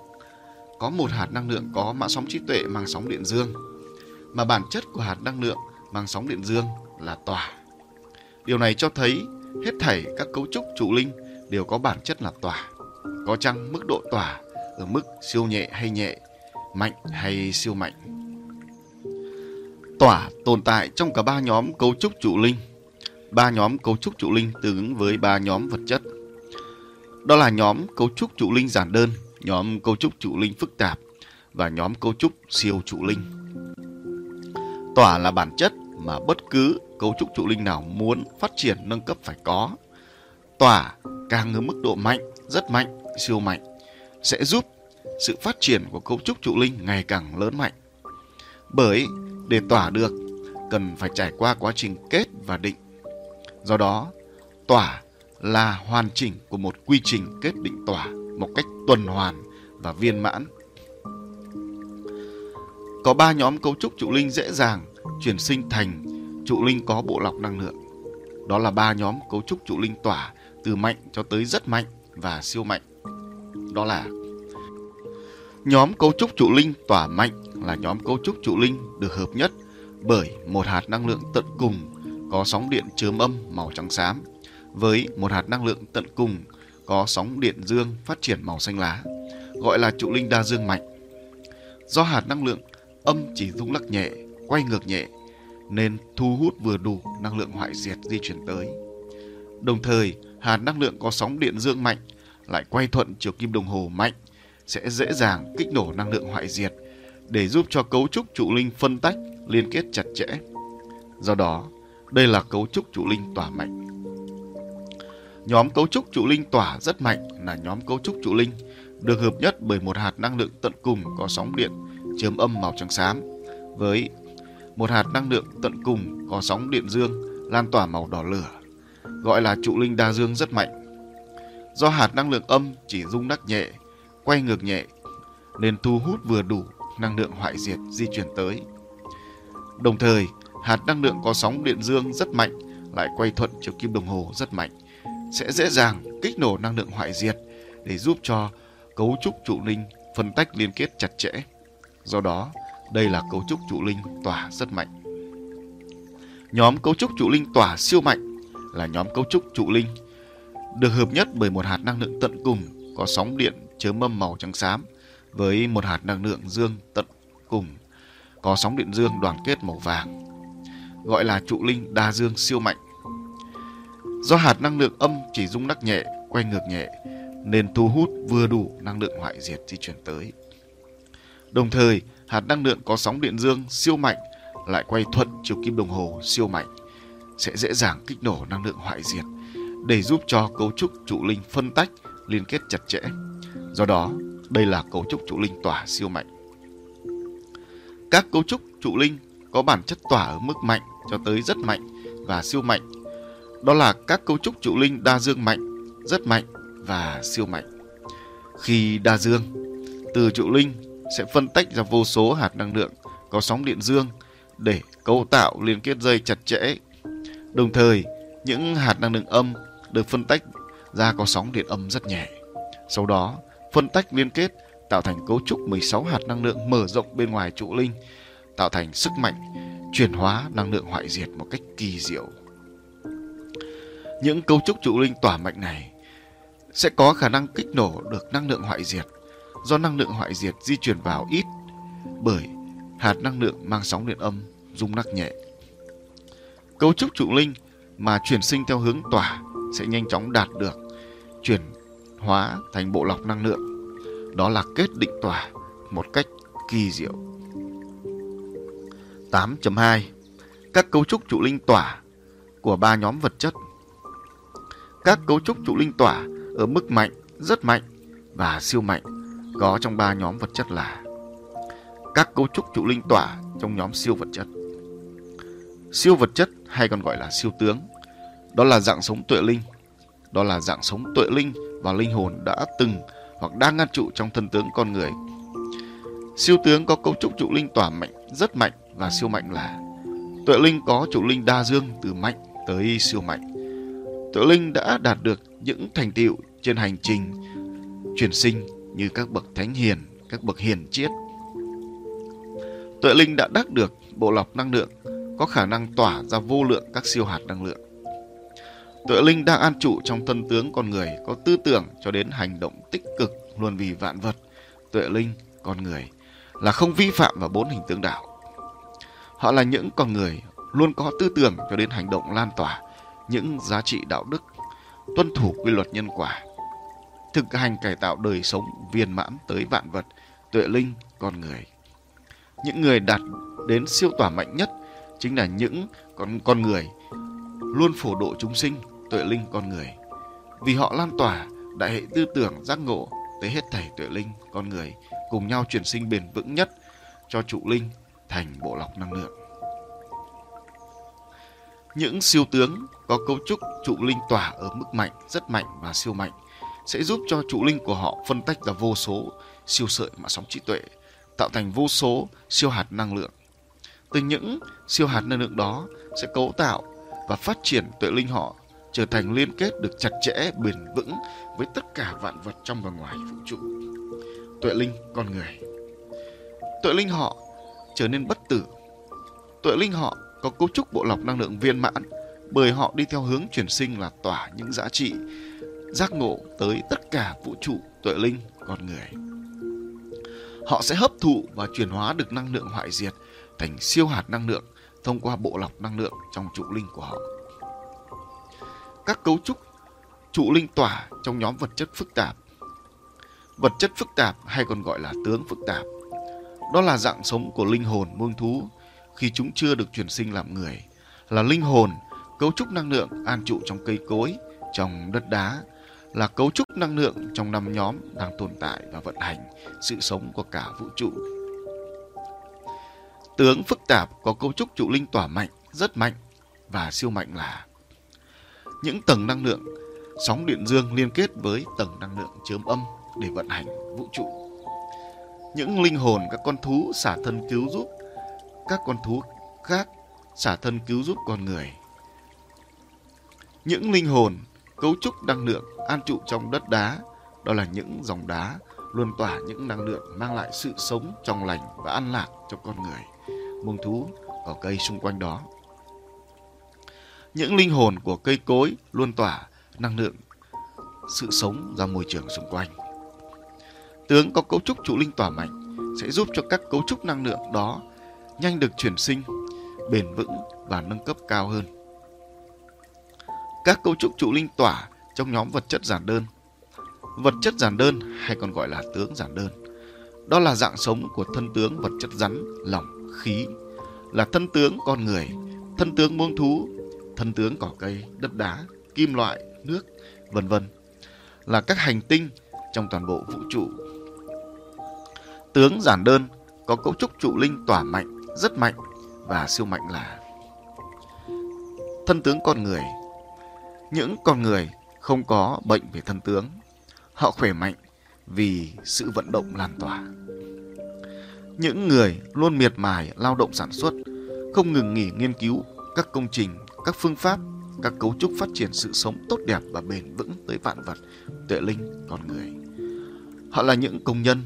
có một hạt năng lượng có mã sóng trí tuệ mang sóng điện dương, mà bản chất của hạt năng lượng mang sóng điện dương là tỏa. Điều này cho thấy hết thảy các cấu trúc trụ linh đều có bản chất là tỏa. Có chăng mức độ tỏa ở mức siêu nhẹ hay nhẹ, mạnh hay siêu mạnh. Tỏa tồn tại trong cả ba nhóm cấu trúc trụ linh ba nhóm cấu trúc trụ linh tương ứng với ba nhóm vật chất. Đó là nhóm cấu trúc trụ linh giản đơn, nhóm cấu trúc trụ linh phức tạp và nhóm cấu trúc siêu trụ linh. Tỏa là bản chất mà bất cứ cấu trúc trụ linh nào muốn phát triển nâng cấp phải có. Tỏa càng ở mức độ mạnh, rất mạnh, siêu mạnh sẽ giúp sự phát triển của cấu trúc trụ linh ngày càng lớn mạnh. Bởi để tỏa được cần phải trải qua quá trình kết và định Do đó, tỏa là hoàn chỉnh của một quy trình kết định tỏa một cách tuần hoàn và viên mãn. Có ba nhóm cấu trúc trụ linh dễ dàng chuyển sinh thành trụ linh có bộ lọc năng lượng. Đó là ba nhóm cấu trúc trụ linh tỏa từ mạnh cho tới rất mạnh và siêu mạnh. Đó là Nhóm cấu trúc trụ linh tỏa mạnh là nhóm cấu trúc trụ linh được hợp nhất bởi một hạt năng lượng tận cùng có sóng điện chớm âm màu trắng xám với một hạt năng lượng tận cùng có sóng điện dương phát triển màu xanh lá, gọi là trụ linh đa dương mạnh. Do hạt năng lượng âm chỉ rung lắc nhẹ, quay ngược nhẹ, nên thu hút vừa đủ năng lượng hoại diệt di chuyển tới. Đồng thời, hạt năng lượng có sóng điện dương mạnh lại quay thuận chiều kim đồng hồ mạnh sẽ dễ dàng kích nổ năng lượng hoại diệt để giúp cho cấu trúc trụ linh phân tách liên kết chặt chẽ. Do đó, đây là cấu trúc trụ linh tỏa mạnh. Nhóm cấu trúc trụ linh tỏa rất mạnh là nhóm cấu trúc trụ linh được hợp nhất bởi một hạt năng lượng tận cùng có sóng điện chớm âm màu trắng xám với một hạt năng lượng tận cùng có sóng điện dương lan tỏa màu đỏ lửa gọi là trụ linh đa dương rất mạnh. Do hạt năng lượng âm chỉ rung đắc nhẹ, quay ngược nhẹ nên thu hút vừa đủ năng lượng hoại diệt di chuyển tới. Đồng thời, hạt năng lượng có sóng điện dương rất mạnh lại quay thuận chiều kim đồng hồ rất mạnh sẽ dễ dàng kích nổ năng lượng hoại diệt để giúp cho cấu trúc trụ linh phân tách liên kết chặt chẽ. Do đó, đây là cấu trúc trụ linh tỏa rất mạnh. Nhóm cấu trúc trụ linh tỏa siêu mạnh là nhóm cấu trúc trụ linh được hợp nhất bởi một hạt năng lượng tận cùng có sóng điện chớm mâm màu trắng xám với một hạt năng lượng dương tận cùng, có sóng điện dương đoàn kết màu vàng, gọi là trụ linh đa dương siêu mạnh do hạt năng lượng âm chỉ rung lắc nhẹ, quay ngược nhẹ, nên thu hút vừa đủ năng lượng hoại diệt di chuyển tới đồng thời, hạt năng lượng có sóng điện dương siêu mạnh lại quay thuận chiều kim đồng hồ siêu mạnh, sẽ dễ dàng kích nổ năng lượng hoại diệt, để giúp cho cấu trúc trụ linh phân tách liên kết chặt chẽ. Do đó, đây là cấu trúc trụ linh tỏa siêu mạnh. Các cấu trúc trụ linh có bản chất tỏa ở mức mạnh cho tới rất mạnh và siêu mạnh. Đó là các cấu trúc trụ linh đa dương mạnh, rất mạnh và siêu mạnh. Khi đa dương, từ trụ linh sẽ phân tách ra vô số hạt năng lượng có sóng điện dương để cấu tạo liên kết dây chặt chẽ Đồng thời, những hạt năng lượng âm được phân tách ra có sóng điện âm rất nhẹ. Sau đó, phân tách liên kết tạo thành cấu trúc 16 hạt năng lượng mở rộng bên ngoài trụ linh, tạo thành sức mạnh chuyển hóa năng lượng hoại diệt một cách kỳ diệu. Những cấu trúc trụ linh tỏa mạnh này sẽ có khả năng kích nổ được năng lượng hoại diệt do năng lượng hoại diệt di chuyển vào ít bởi hạt năng lượng mang sóng điện âm rung lắc nhẹ cấu trúc trụ linh mà chuyển sinh theo hướng tỏa sẽ nhanh chóng đạt được chuyển hóa thành bộ lọc năng lượng. Đó là kết định tỏa một cách kỳ diệu. 8.2 Các cấu trúc trụ linh tỏa của ba nhóm vật chất Các cấu trúc trụ linh tỏa ở mức mạnh, rất mạnh và siêu mạnh có trong ba nhóm vật chất là các cấu trúc trụ linh tỏa trong nhóm siêu vật chất siêu vật chất hay còn gọi là siêu tướng. Đó là dạng sống tuệ linh. Đó là dạng sống tuệ linh và linh hồn đã từng hoặc đang ngăn trụ trong thân tướng con người. Siêu tướng có cấu trúc trụ linh tỏa mạnh, rất mạnh và siêu mạnh là tuệ linh có trụ linh đa dương từ mạnh tới siêu mạnh. Tuệ linh đã đạt được những thành tựu trên hành trình chuyển sinh như các bậc thánh hiền, các bậc hiền triết. Tuệ linh đã đắc được bộ lọc năng lượng có khả năng tỏa ra vô lượng các siêu hạt năng lượng. Tuệ linh đang an trụ trong thân tướng con người có tư tưởng cho đến hành động tích cực luôn vì vạn vật. Tuệ linh, con người là không vi phạm vào bốn hình tướng đạo. Họ là những con người luôn có tư tưởng cho đến hành động lan tỏa những giá trị đạo đức, tuân thủ quy luật nhân quả, thực hành cải tạo đời sống viên mãn tới vạn vật, tuệ linh, con người. Những người đạt đến siêu tỏa mạnh nhất chính là những con con người luôn phổ độ chúng sinh tuệ linh con người. Vì họ lan tỏa, đại hệ tư tưởng giác ngộ tới hết thảy tuệ linh, con người, cùng nhau chuyển sinh bền vững nhất cho trụ linh thành bộ lọc năng lượng. Những siêu tướng có cấu trúc trụ linh tỏa ở mức mạnh, rất mạnh và siêu mạnh sẽ giúp cho trụ linh của họ phân tách ra vô số siêu sợi mà sóng trí tuệ, tạo thành vô số siêu hạt năng lượng. Từ những siêu hạt năng lượng đó sẽ cấu tạo và phát triển tuệ linh họ trở thành liên kết được chặt chẽ, bền vững với tất cả vạn vật trong và ngoài vũ trụ. Tuệ linh, con người. Tuệ linh họ trở nên bất tử. Tuệ linh họ có cấu trúc bộ lọc năng lượng viên mãn, bởi họ đi theo hướng chuyển sinh là tỏa những giá trị giác ngộ tới tất cả vũ trụ, tuệ linh, con người. Họ sẽ hấp thụ và chuyển hóa được năng lượng hoại diệt thành siêu hạt năng lượng thông qua bộ lọc năng lượng trong trụ linh của họ. Các cấu trúc trụ linh tỏa trong nhóm vật chất phức tạp. Vật chất phức tạp hay còn gọi là tướng phức tạp. Đó là dạng sống của linh hồn muông thú khi chúng chưa được chuyển sinh làm người, là linh hồn, cấu trúc năng lượng an trụ trong cây cối, trong đất đá, là cấu trúc năng lượng trong năm nhóm đang tồn tại và vận hành sự sống của cả vũ trụ. Tướng phức tạp có cấu trúc trụ linh tỏa mạnh, rất mạnh và siêu mạnh là những tầng năng lượng sóng điện dương liên kết với tầng năng lượng chớm âm để vận hành vũ trụ. Những linh hồn các con thú xả thân cứu giúp các con thú khác xả thân cứu giúp con người. Những linh hồn cấu trúc năng lượng an trụ trong đất đá, đó là những dòng đá luôn tỏa những năng lượng mang lại sự sống trong lành và an lạc cho con người, muông thú, cỏ cây xung quanh đó. Những linh hồn của cây cối luôn tỏa năng lượng sự sống ra môi trường xung quanh. Tướng có cấu trúc trụ linh tỏa mạnh sẽ giúp cho các cấu trúc năng lượng đó nhanh được chuyển sinh, bền vững và nâng cấp cao hơn. Các cấu trúc trụ linh tỏa trong nhóm vật chất giản đơn. Vật chất giản đơn hay còn gọi là tướng giản đơn. Đó là dạng sống của thân tướng vật chất rắn, lỏng, khí, là thân tướng con người, thân tướng muông thú, thân tướng cỏ cây, đất đá, kim loại, nước, vân vân là các hành tinh trong toàn bộ vũ trụ. Tướng giản đơn có cấu trúc trụ linh tỏa mạnh, rất mạnh và siêu mạnh là thân tướng con người. Những con người không có bệnh về thân tướng, họ khỏe mạnh vì sự vận động lan tỏa. Những người luôn miệt mài lao động sản xuất, không ngừng nghỉ nghiên cứu các công trình, các phương pháp các cấu trúc phát triển sự sống tốt đẹp và bền vững tới vạn vật, tuệ linh, con người. Họ là những công nhân,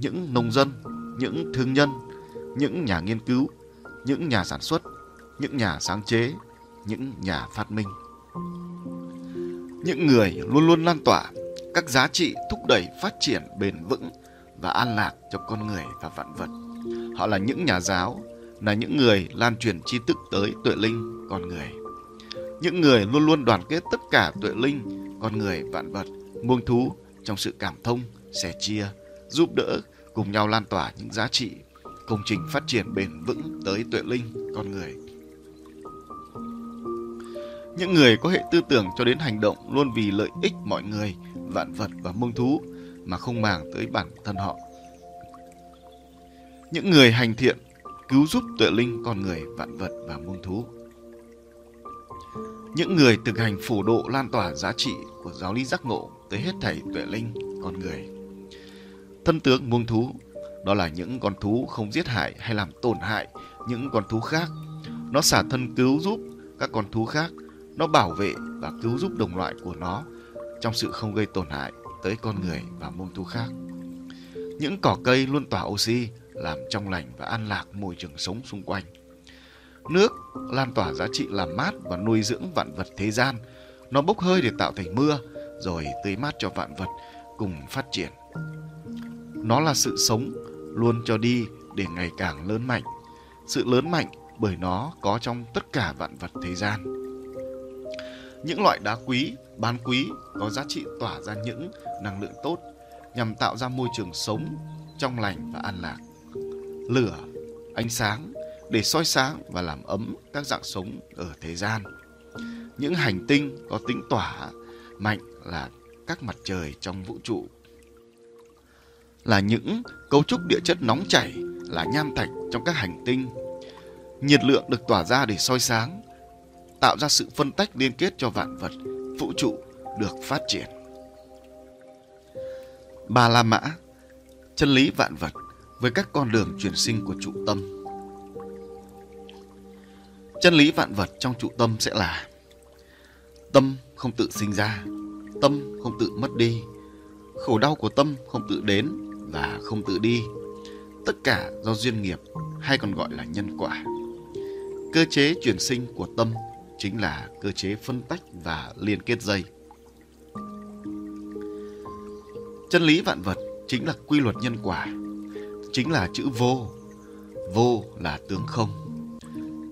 những nông dân, những thương nhân, những nhà nghiên cứu, những nhà sản xuất, những nhà sáng chế, những nhà phát minh. Những người luôn luôn lan tỏa các giá trị thúc đẩy phát triển bền vững và an lạc cho con người và vạn vật. Họ là những nhà giáo, là những người lan truyền tri thức tới tuệ linh con người những người luôn luôn đoàn kết tất cả tuệ linh, con người, vạn vật, muông thú trong sự cảm thông, sẻ chia, giúp đỡ, cùng nhau lan tỏa những giá trị, công trình phát triển bền vững tới tuệ linh, con người. Những người có hệ tư tưởng cho đến hành động luôn vì lợi ích mọi người, vạn vật và muông thú mà không màng tới bản thân họ. Những người hành thiện cứu giúp tuệ linh con người, vạn vật và muông thú những người thực hành phổ độ lan tỏa giá trị của giáo lý giác ngộ tới hết thảy tuệ linh con người. Thân tướng muông thú đó là những con thú không giết hại hay làm tổn hại những con thú khác. Nó xả thân cứu giúp các con thú khác, nó bảo vệ và cứu giúp đồng loại của nó trong sự không gây tổn hại tới con người và muông thú khác. Những cỏ cây luôn tỏa oxy, làm trong lành và an lạc môi trường sống xung quanh nước lan tỏa giá trị làm mát và nuôi dưỡng vạn vật thế gian. Nó bốc hơi để tạo thành mưa, rồi tưới mát cho vạn vật cùng phát triển. Nó là sự sống luôn cho đi để ngày càng lớn mạnh. Sự lớn mạnh bởi nó có trong tất cả vạn vật thế gian. Những loại đá quý, bán quý có giá trị tỏa ra những năng lượng tốt nhằm tạo ra môi trường sống trong lành và an lạc. Lửa, ánh sáng, để soi sáng và làm ấm các dạng sống ở thế gian. Những hành tinh có tính tỏa mạnh là các mặt trời trong vũ trụ. Là những cấu trúc địa chất nóng chảy là nham thạch trong các hành tinh. Nhiệt lượng được tỏa ra để soi sáng, tạo ra sự phân tách liên kết cho vạn vật, vũ trụ được phát triển. Ba La Mã, chân lý vạn vật với các con đường chuyển sinh của trụ tâm. Chân lý vạn vật trong trụ tâm sẽ là Tâm không tự sinh ra, Tâm không tự mất đi, Khổ đau của tâm không tự đến Và không tự đi Tất cả do duyên nghiệp, Hay còn gọi là nhân quả Cơ chế chuyển sinh của tâm Chính là cơ chế phân tách và liên kết dây Chân lý vạn vật chính là quy luật nhân quả, chính là chữ vô. Vô là tướng không.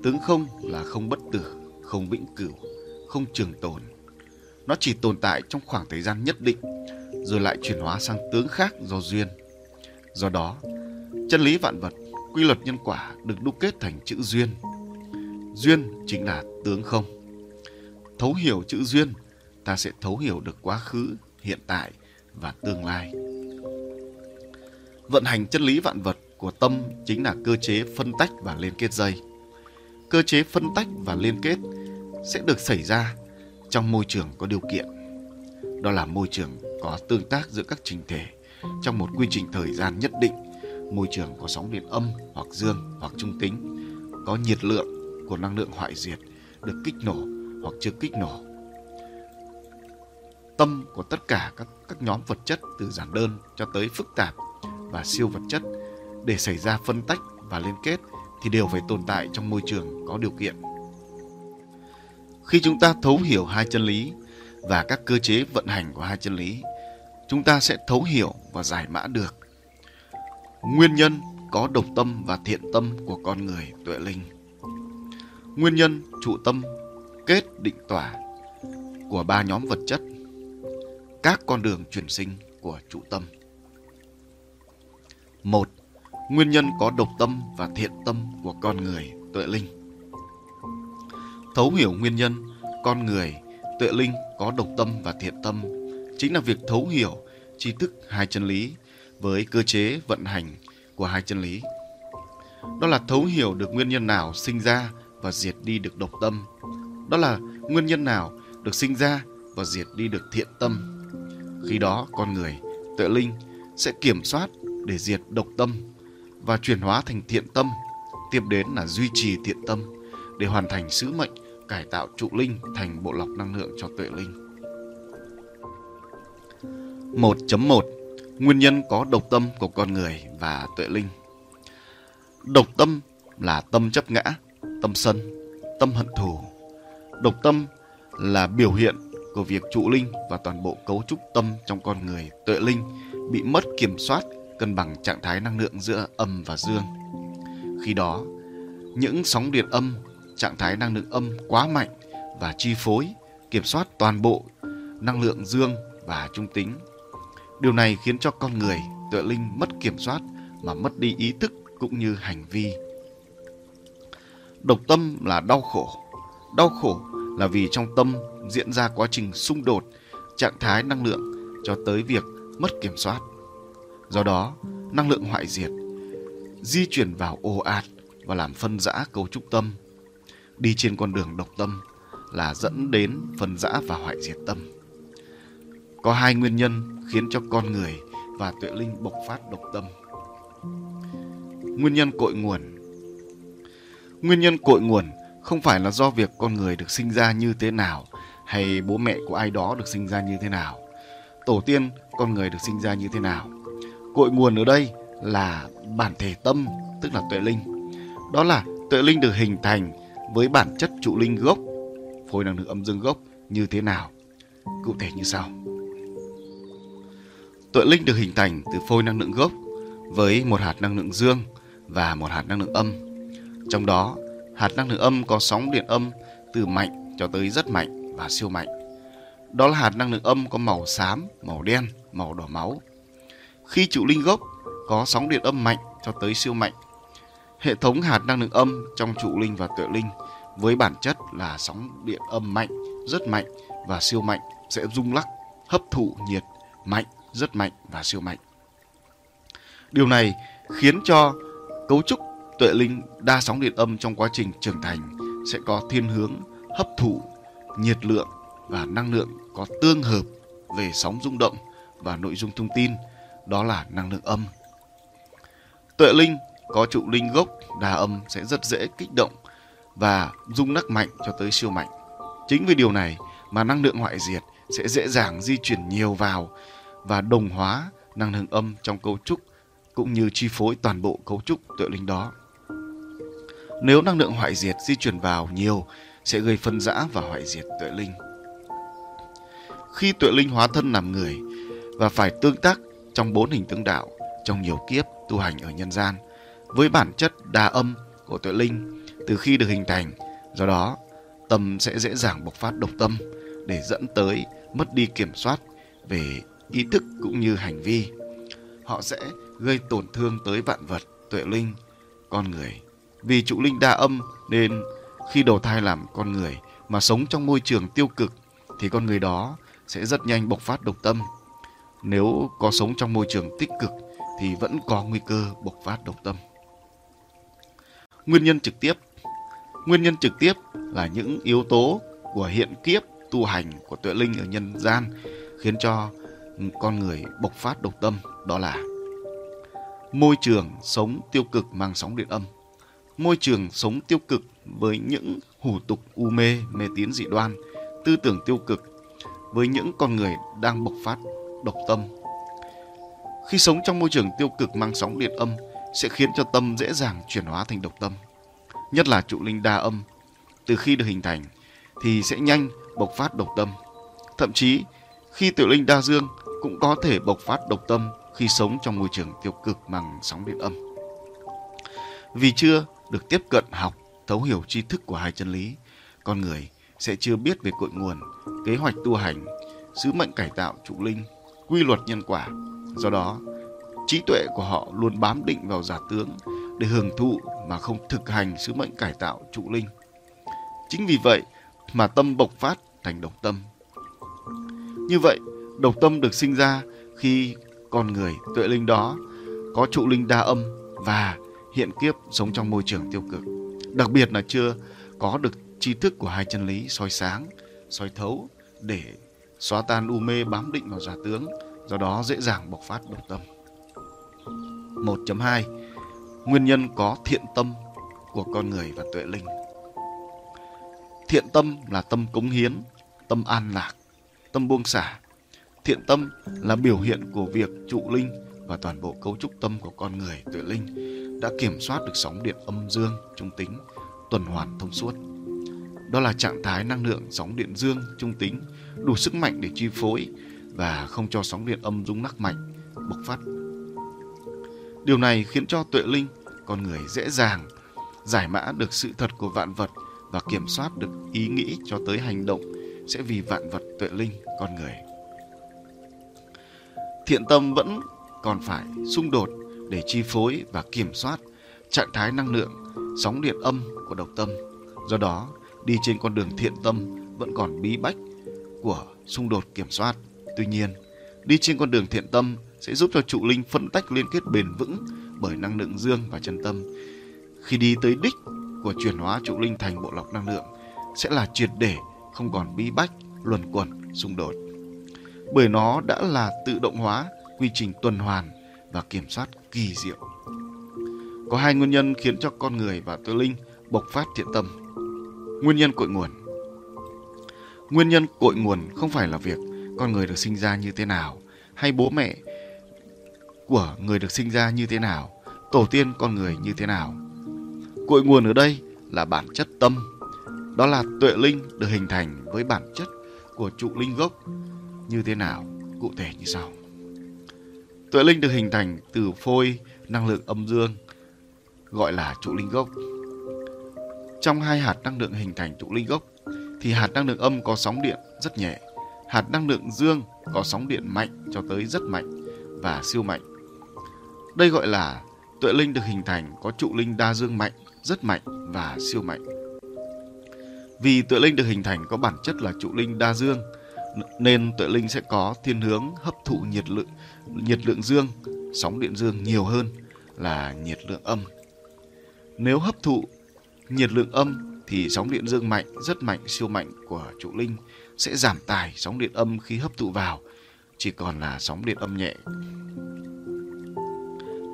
Tướng không là không bất tử, không vĩnh cửu, không trường tồn. Nó chỉ tồn tại trong khoảng thời gian nhất định, rồi lại chuyển hóa sang tướng khác do duyên. Do đó, chân lý vạn vật, quy luật nhân quả được đúc kết thành chữ duyên. Duyên chính là tướng không. Thấu hiểu chữ duyên, ta sẽ thấu hiểu được quá khứ, hiện tại và tương lai. Vận hành chân lý vạn vật của tâm chính là cơ chế phân tách và liên kết dây. Cơ chế phân tách và liên kết sẽ được xảy ra trong môi trường có điều kiện. Đó là môi trường có tương tác giữa các trình thể trong một quy trình thời gian nhất định. Môi trường có sóng điện âm hoặc dương hoặc trung tính, có nhiệt lượng của năng lượng hoại diệt được kích nổ hoặc chưa kích nổ. Tâm của tất cả các các nhóm vật chất từ giản đơn cho tới phức tạp và siêu vật chất để xảy ra phân tách và liên kết thì đều phải tồn tại trong môi trường có điều kiện. Khi chúng ta thấu hiểu hai chân lý và các cơ chế vận hành của hai chân lý, chúng ta sẽ thấu hiểu và giải mã được nguyên nhân có độc tâm và thiện tâm của con người tuệ linh. Nguyên nhân trụ tâm kết định tỏa của ba nhóm vật chất các con đường chuyển sinh của trụ tâm. một Nguyên nhân có độc tâm và thiện tâm của con người tuệ linh. Thấu hiểu nguyên nhân con người tuệ linh có độc tâm và thiện tâm chính là việc thấu hiểu tri thức hai chân lý với cơ chế vận hành của hai chân lý. Đó là thấu hiểu được nguyên nhân nào sinh ra và diệt đi được độc tâm. Đó là nguyên nhân nào được sinh ra và diệt đi được thiện tâm. Khi đó con người, tuệ linh sẽ kiểm soát để diệt độc tâm và chuyển hóa thành thiện tâm. Tiếp đến là duy trì thiện tâm để hoàn thành sứ mệnh cải tạo trụ linh thành bộ lọc năng lượng cho tuệ linh. 1.1 Nguyên nhân có độc tâm của con người và tuệ linh Độc tâm là tâm chấp ngã, tâm sân, tâm hận thù. Độc tâm là biểu hiện của việc trụ linh và toàn bộ cấu trúc tâm trong con người tuệ linh bị mất kiểm soát cân bằng trạng thái năng lượng giữa âm và dương. Khi đó, những sóng điện âm, trạng thái năng lượng âm quá mạnh và chi phối, kiểm soát toàn bộ năng lượng dương và trung tính. Điều này khiến cho con người tựa linh mất kiểm soát mà mất đi ý thức cũng như hành vi. Độc tâm là đau khổ. Đau khổ là vì trong tâm diễn ra quá trình xung đột trạng thái năng lượng cho tới việc mất kiểm soát. Do đó, năng lượng hoại diệt di chuyển vào ô ạt và làm phân rã cấu trúc tâm. Đi trên con đường độc tâm là dẫn đến phân rã và hoại diệt tâm. Có hai nguyên nhân khiến cho con người và tuệ linh bộc phát độc tâm. Nguyên nhân cội nguồn Nguyên nhân cội nguồn không phải là do việc con người được sinh ra như thế nào hay bố mẹ của ai đó được sinh ra như thế nào tổ tiên con người được sinh ra như thế nào cội nguồn ở đây là bản thể tâm tức là tuệ linh đó là tuệ linh được hình thành với bản chất trụ linh gốc phôi năng lượng âm dương gốc như thế nào cụ thể như sau tuệ linh được hình thành từ phôi năng lượng gốc với một hạt năng lượng dương và một hạt năng lượng âm trong đó hạt năng lượng âm có sóng điện âm từ mạnh cho tới rất mạnh và siêu mạnh. Đó là hạt năng lượng âm có màu xám, màu đen, màu đỏ máu. Khi trụ linh gốc có sóng điện âm mạnh cho tới siêu mạnh. Hệ thống hạt năng lượng âm trong trụ linh và tuệ linh với bản chất là sóng điện âm mạnh, rất mạnh và siêu mạnh sẽ rung lắc, hấp thụ nhiệt mạnh, rất mạnh và siêu mạnh. Điều này khiến cho cấu trúc tuệ linh đa sóng điện âm trong quá trình trưởng thành sẽ có thiên hướng hấp thụ nhiệt lượng và năng lượng có tương hợp về sóng rung động và nội dung thông tin đó là năng lượng âm. Tuệ linh có trụ linh gốc, đa âm sẽ rất dễ kích động và rung nắc mạnh cho tới siêu mạnh. Chính vì điều này mà năng lượng hoại diệt sẽ dễ dàng di chuyển nhiều vào và đồng hóa năng lượng âm trong cấu trúc cũng như chi phối toàn bộ cấu trúc tuệ linh đó. Nếu năng lượng hoại diệt di chuyển vào nhiều, sẽ gây phân rã và hoại diệt tuệ linh. Khi tuệ linh hóa thân làm người và phải tương tác trong bốn hình tướng đạo trong nhiều kiếp tu hành ở nhân gian với bản chất đa âm của tuệ linh từ khi được hình thành. Do đó, tâm sẽ dễ dàng bộc phát độc tâm để dẫn tới mất đi kiểm soát về ý thức cũng như hành vi. Họ sẽ gây tổn thương tới vạn vật, tuệ linh, con người. Vì trụ linh đa âm nên khi đầu thai làm con người mà sống trong môi trường tiêu cực thì con người đó sẽ rất nhanh bộc phát độc tâm. Nếu có sống trong môi trường tích cực thì vẫn có nguy cơ bộc phát độc tâm. Nguyên nhân trực tiếp Nguyên nhân trực tiếp là những yếu tố của hiện kiếp tu hành của tuệ linh ở nhân gian khiến cho con người bộc phát độc tâm, đó là môi trường sống tiêu cực mang sóng điện âm môi trường sống tiêu cực với những hủ tục u mê mê tín dị đoan, tư tưởng tiêu cực, với những con người đang bộc phát độc tâm. Khi sống trong môi trường tiêu cực mang sóng điện âm sẽ khiến cho tâm dễ dàng chuyển hóa thành độc tâm nhất là trụ linh đa âm. Từ khi được hình thành thì sẽ nhanh bộc phát độc tâm. Thậm chí khi tiểu linh đa dương cũng có thể bộc phát độc tâm khi sống trong môi trường tiêu cực bằng sóng điện âm. Vì chưa được tiếp cận học, thấu hiểu tri thức của hai chân lý, con người sẽ chưa biết về cội nguồn, kế hoạch tu hành, sứ mệnh cải tạo trụ linh, quy luật nhân quả. Do đó, trí tuệ của họ luôn bám định vào giả tướng để hưởng thụ mà không thực hành sứ mệnh cải tạo trụ linh. Chính vì vậy mà tâm bộc phát thành độc tâm. Như vậy, độc tâm được sinh ra khi con người tuệ linh đó có trụ linh đa âm và hiện kiếp sống trong môi trường tiêu cực. Đặc biệt là chưa có được tri thức của hai chân lý soi sáng, soi thấu để xóa tan u mê bám định vào giả tướng, do đó dễ dàng bộc phát độc tâm. 1.2 Nguyên nhân có thiện tâm của con người và tuệ linh Thiện tâm là tâm cống hiến, tâm an lạc, tâm buông xả, Thiện tâm là biểu hiện của việc trụ linh và toàn bộ cấu trúc tâm của con người tuệ linh đã kiểm soát được sóng điện âm dương trung tính tuần hoàn thông suốt. Đó là trạng thái năng lượng sóng điện dương trung tính đủ sức mạnh để chi phối và không cho sóng điện âm rung nắc mạnh, bộc phát. Điều này khiến cho tuệ linh, con người dễ dàng giải mã được sự thật của vạn vật và kiểm soát được ý nghĩ cho tới hành động sẽ vì vạn vật tuệ linh, con người thiện tâm vẫn còn phải xung đột để chi phối và kiểm soát trạng thái năng lượng, sóng điện âm của độc tâm do đó, đi trên con đường thiện tâm vẫn còn bí bách của xung đột kiểm soát tuy nhiên, đi trên con đường thiện tâm sẽ giúp cho trụ linh phân tách liên kết bền vững bởi năng lượng dương và chân tâm khi đi tới đích của chuyển hóa trụ linh thành bộ lọc năng lượng, sẽ là triệt để, không còn bí bách, luẩn quẩn, xung đột bởi nó đã là tự động hóa, quy trình tuần hoàn và kiểm soát kỳ diệu. Có hai nguyên nhân khiến cho con người và tự linh bộc phát thiện tâm. Nguyên nhân cội nguồn Nguyên nhân cội nguồn không phải là việc con người được sinh ra như thế nào hay bố mẹ của người được sinh ra như thế nào, tổ tiên con người như thế nào. Cội nguồn ở đây là bản chất tâm, đó là tuệ linh được hình thành với bản chất của trụ linh gốc. Như thế nào? Cụ thể như sau. Tuệ linh được hình thành từ phôi năng lượng âm dương gọi là trụ linh gốc. Trong hai hạt năng lượng hình thành trụ linh gốc thì hạt năng lượng âm có sóng điện rất nhẹ hạt năng lượng dương có sóng điện mạnh cho tới rất mạnh và siêu mạnh đây gọi là tuệ linh được hình thành có trụ linh đa dương mạnh rất mạnh và siêu mạnh vì tuệ linh được hình thành có bản chất là trụ linh đa dương nên tuệ linh sẽ có thiên hướng hấp thụ nhiệt lượng nhiệt lượng dương, sóng điện dương nhiều hơn là nhiệt lượng âm. Nếu hấp thụ nhiệt lượng âm thì sóng điện dương mạnh, rất mạnh, siêu mạnh của trụ linh sẽ giảm tải sóng điện âm khi hấp thụ vào, chỉ còn là sóng điện âm nhẹ.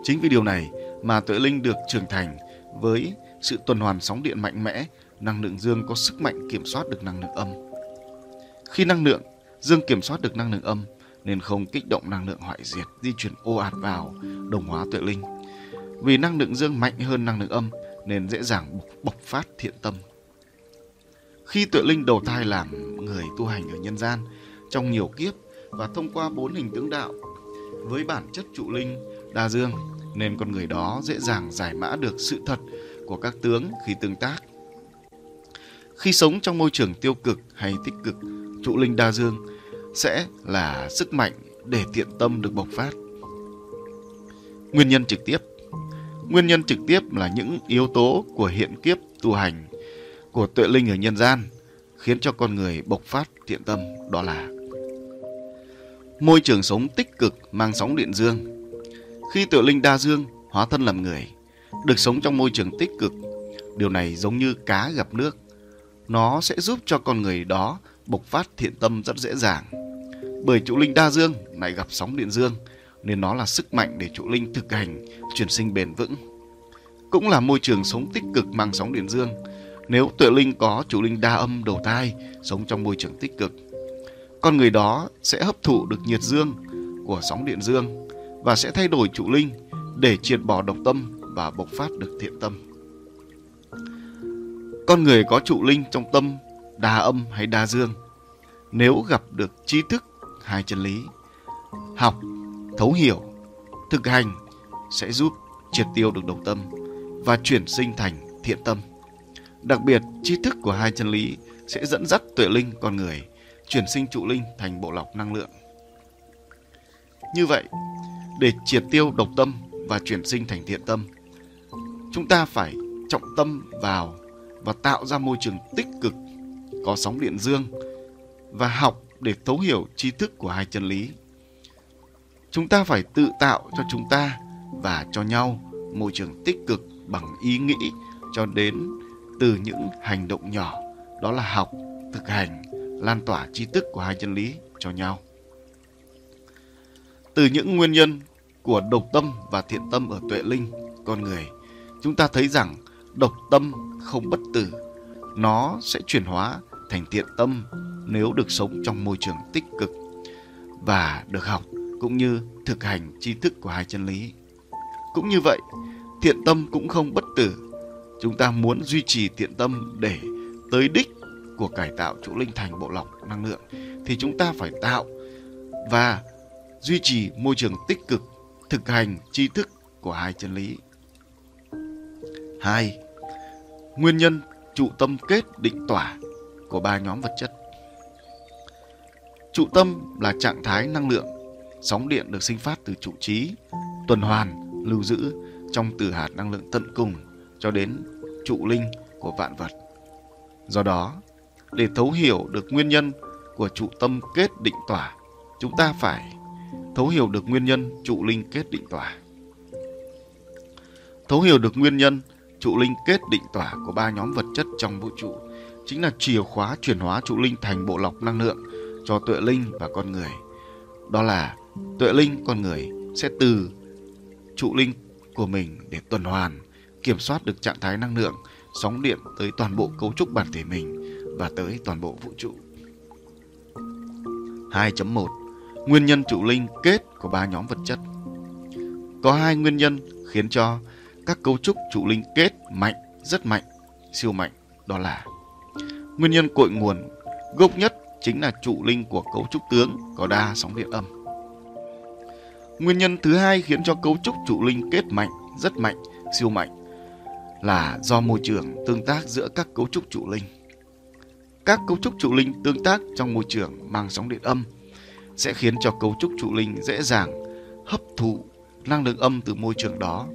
Chính vì điều này mà tuệ linh được trưởng thành với sự tuần hoàn sóng điện mạnh mẽ, năng lượng dương có sức mạnh kiểm soát được năng lượng âm. Khi năng lượng dương kiểm soát được năng lượng âm nên không kích động năng lượng hoại diệt di chuyển ô ạt vào đồng hóa tuệ linh. Vì năng lượng dương mạnh hơn năng lượng âm nên dễ dàng bộc phát thiện tâm. Khi tuệ linh đầu thai làm người tu hành ở nhân gian trong nhiều kiếp và thông qua bốn hình tướng đạo với bản chất trụ linh đa dương nên con người đó dễ dàng giải mã được sự thật của các tướng khi tương tác. Khi sống trong môi trường tiêu cực hay tích cực, trụ linh đa dương sẽ là sức mạnh để thiện tâm được bộc phát. Nguyên nhân trực tiếp Nguyên nhân trực tiếp là những yếu tố của hiện kiếp tu hành của tuệ linh ở nhân gian khiến cho con người bộc phát thiện tâm đó là môi trường sống tích cực mang sóng điện dương. Khi tuệ linh đa dương hóa thân làm người, được sống trong môi trường tích cực, điều này giống như cá gặp nước. Nó sẽ giúp cho con người đó bộc phát thiện tâm rất dễ dàng. Bởi trụ linh đa dương lại gặp sóng điện dương, nên nó là sức mạnh để trụ linh thực hành chuyển sinh bền vững. Cũng là môi trường sống tích cực mang sóng điện dương. Nếu tuệ linh có trụ linh đa âm đầu thai sống trong môi trường tích cực, con người đó sẽ hấp thụ được nhiệt dương của sóng điện dương và sẽ thay đổi trụ linh để triệt bỏ độc tâm và bộc phát được thiện tâm. Con người có trụ linh trong tâm đa âm hay đa dương nếu gặp được trí thức hai chân lý học thấu hiểu, thực hành sẽ giúp triệt tiêu được độc tâm và chuyển sinh thành thiện tâm đặc biệt, tri thức của hai chân lý sẽ dẫn dắt tuệ linh con người chuyển sinh trụ linh thành bộ lọc năng lượng như vậy, để triệt tiêu độc tâm và chuyển sinh thành thiện tâm, chúng ta phải trọng tâm vào và tạo ra môi trường tích cực, có sóng điện dương và học để thấu hiểu tri thức của hai chân lý. Chúng ta phải tự tạo cho chúng ta và cho nhau môi trường tích cực bằng ý nghĩ cho đến từ những hành động nhỏ. Đó là học, thực hành, lan tỏa tri thức của hai chân lý cho nhau. Từ những nguyên nhân của độc tâm và thiện tâm ở tuệ linh con người, chúng ta thấy rằng độc tâm không bất tử, nó sẽ chuyển hóa thành thiện tâm nếu được sống trong môi trường tích cực và được học cũng như thực hành tri thức của hai chân lý. Cũng như vậy, thiện tâm cũng không bất tử. Chúng ta muốn duy trì thiện tâm để tới đích của cải tạo chỗ linh thành bộ lọc năng lượng thì chúng ta phải tạo và duy trì môi trường tích cực thực hành tri thức của hai chân lý. 2. Nguyên nhân trụ tâm kết định tỏa của ba nhóm vật chất. Trụ tâm là trạng thái năng lượng, sóng điện được sinh phát từ trụ trí, tuần hoàn, lưu giữ trong từ hạt năng lượng tận cùng cho đến trụ linh của vạn vật. Do đó, để thấu hiểu được nguyên nhân của trụ tâm kết định tỏa, chúng ta phải thấu hiểu được nguyên nhân trụ linh kết định tỏa. Thấu hiểu được nguyên nhân trụ linh kết định tỏa của ba nhóm vật chất trong vũ trụ chính là chìa khóa chuyển hóa trụ linh thành bộ lọc năng lượng cho tuệ linh và con người. Đó là tuệ linh con người sẽ từ trụ linh của mình để tuần hoàn, kiểm soát được trạng thái năng lượng, sóng điện tới toàn bộ cấu trúc bản thể mình và tới toàn bộ vũ trụ. 2.1 Nguyên nhân trụ linh kết của ba nhóm vật chất Có hai nguyên nhân khiến cho các cấu trúc trụ linh kết mạnh, rất mạnh, siêu mạnh, đó là Nguyên nhân cội nguồn gốc nhất chính là trụ linh của cấu trúc tướng có đa sóng điện âm. Nguyên nhân thứ hai khiến cho cấu trúc trụ linh kết mạnh, rất mạnh, siêu mạnh là do môi trường tương tác giữa các cấu trúc trụ linh. Các cấu trúc trụ linh tương tác trong môi trường mang sóng điện âm sẽ khiến cho cấu trúc trụ linh dễ dàng hấp thụ năng lượng âm từ môi trường đó.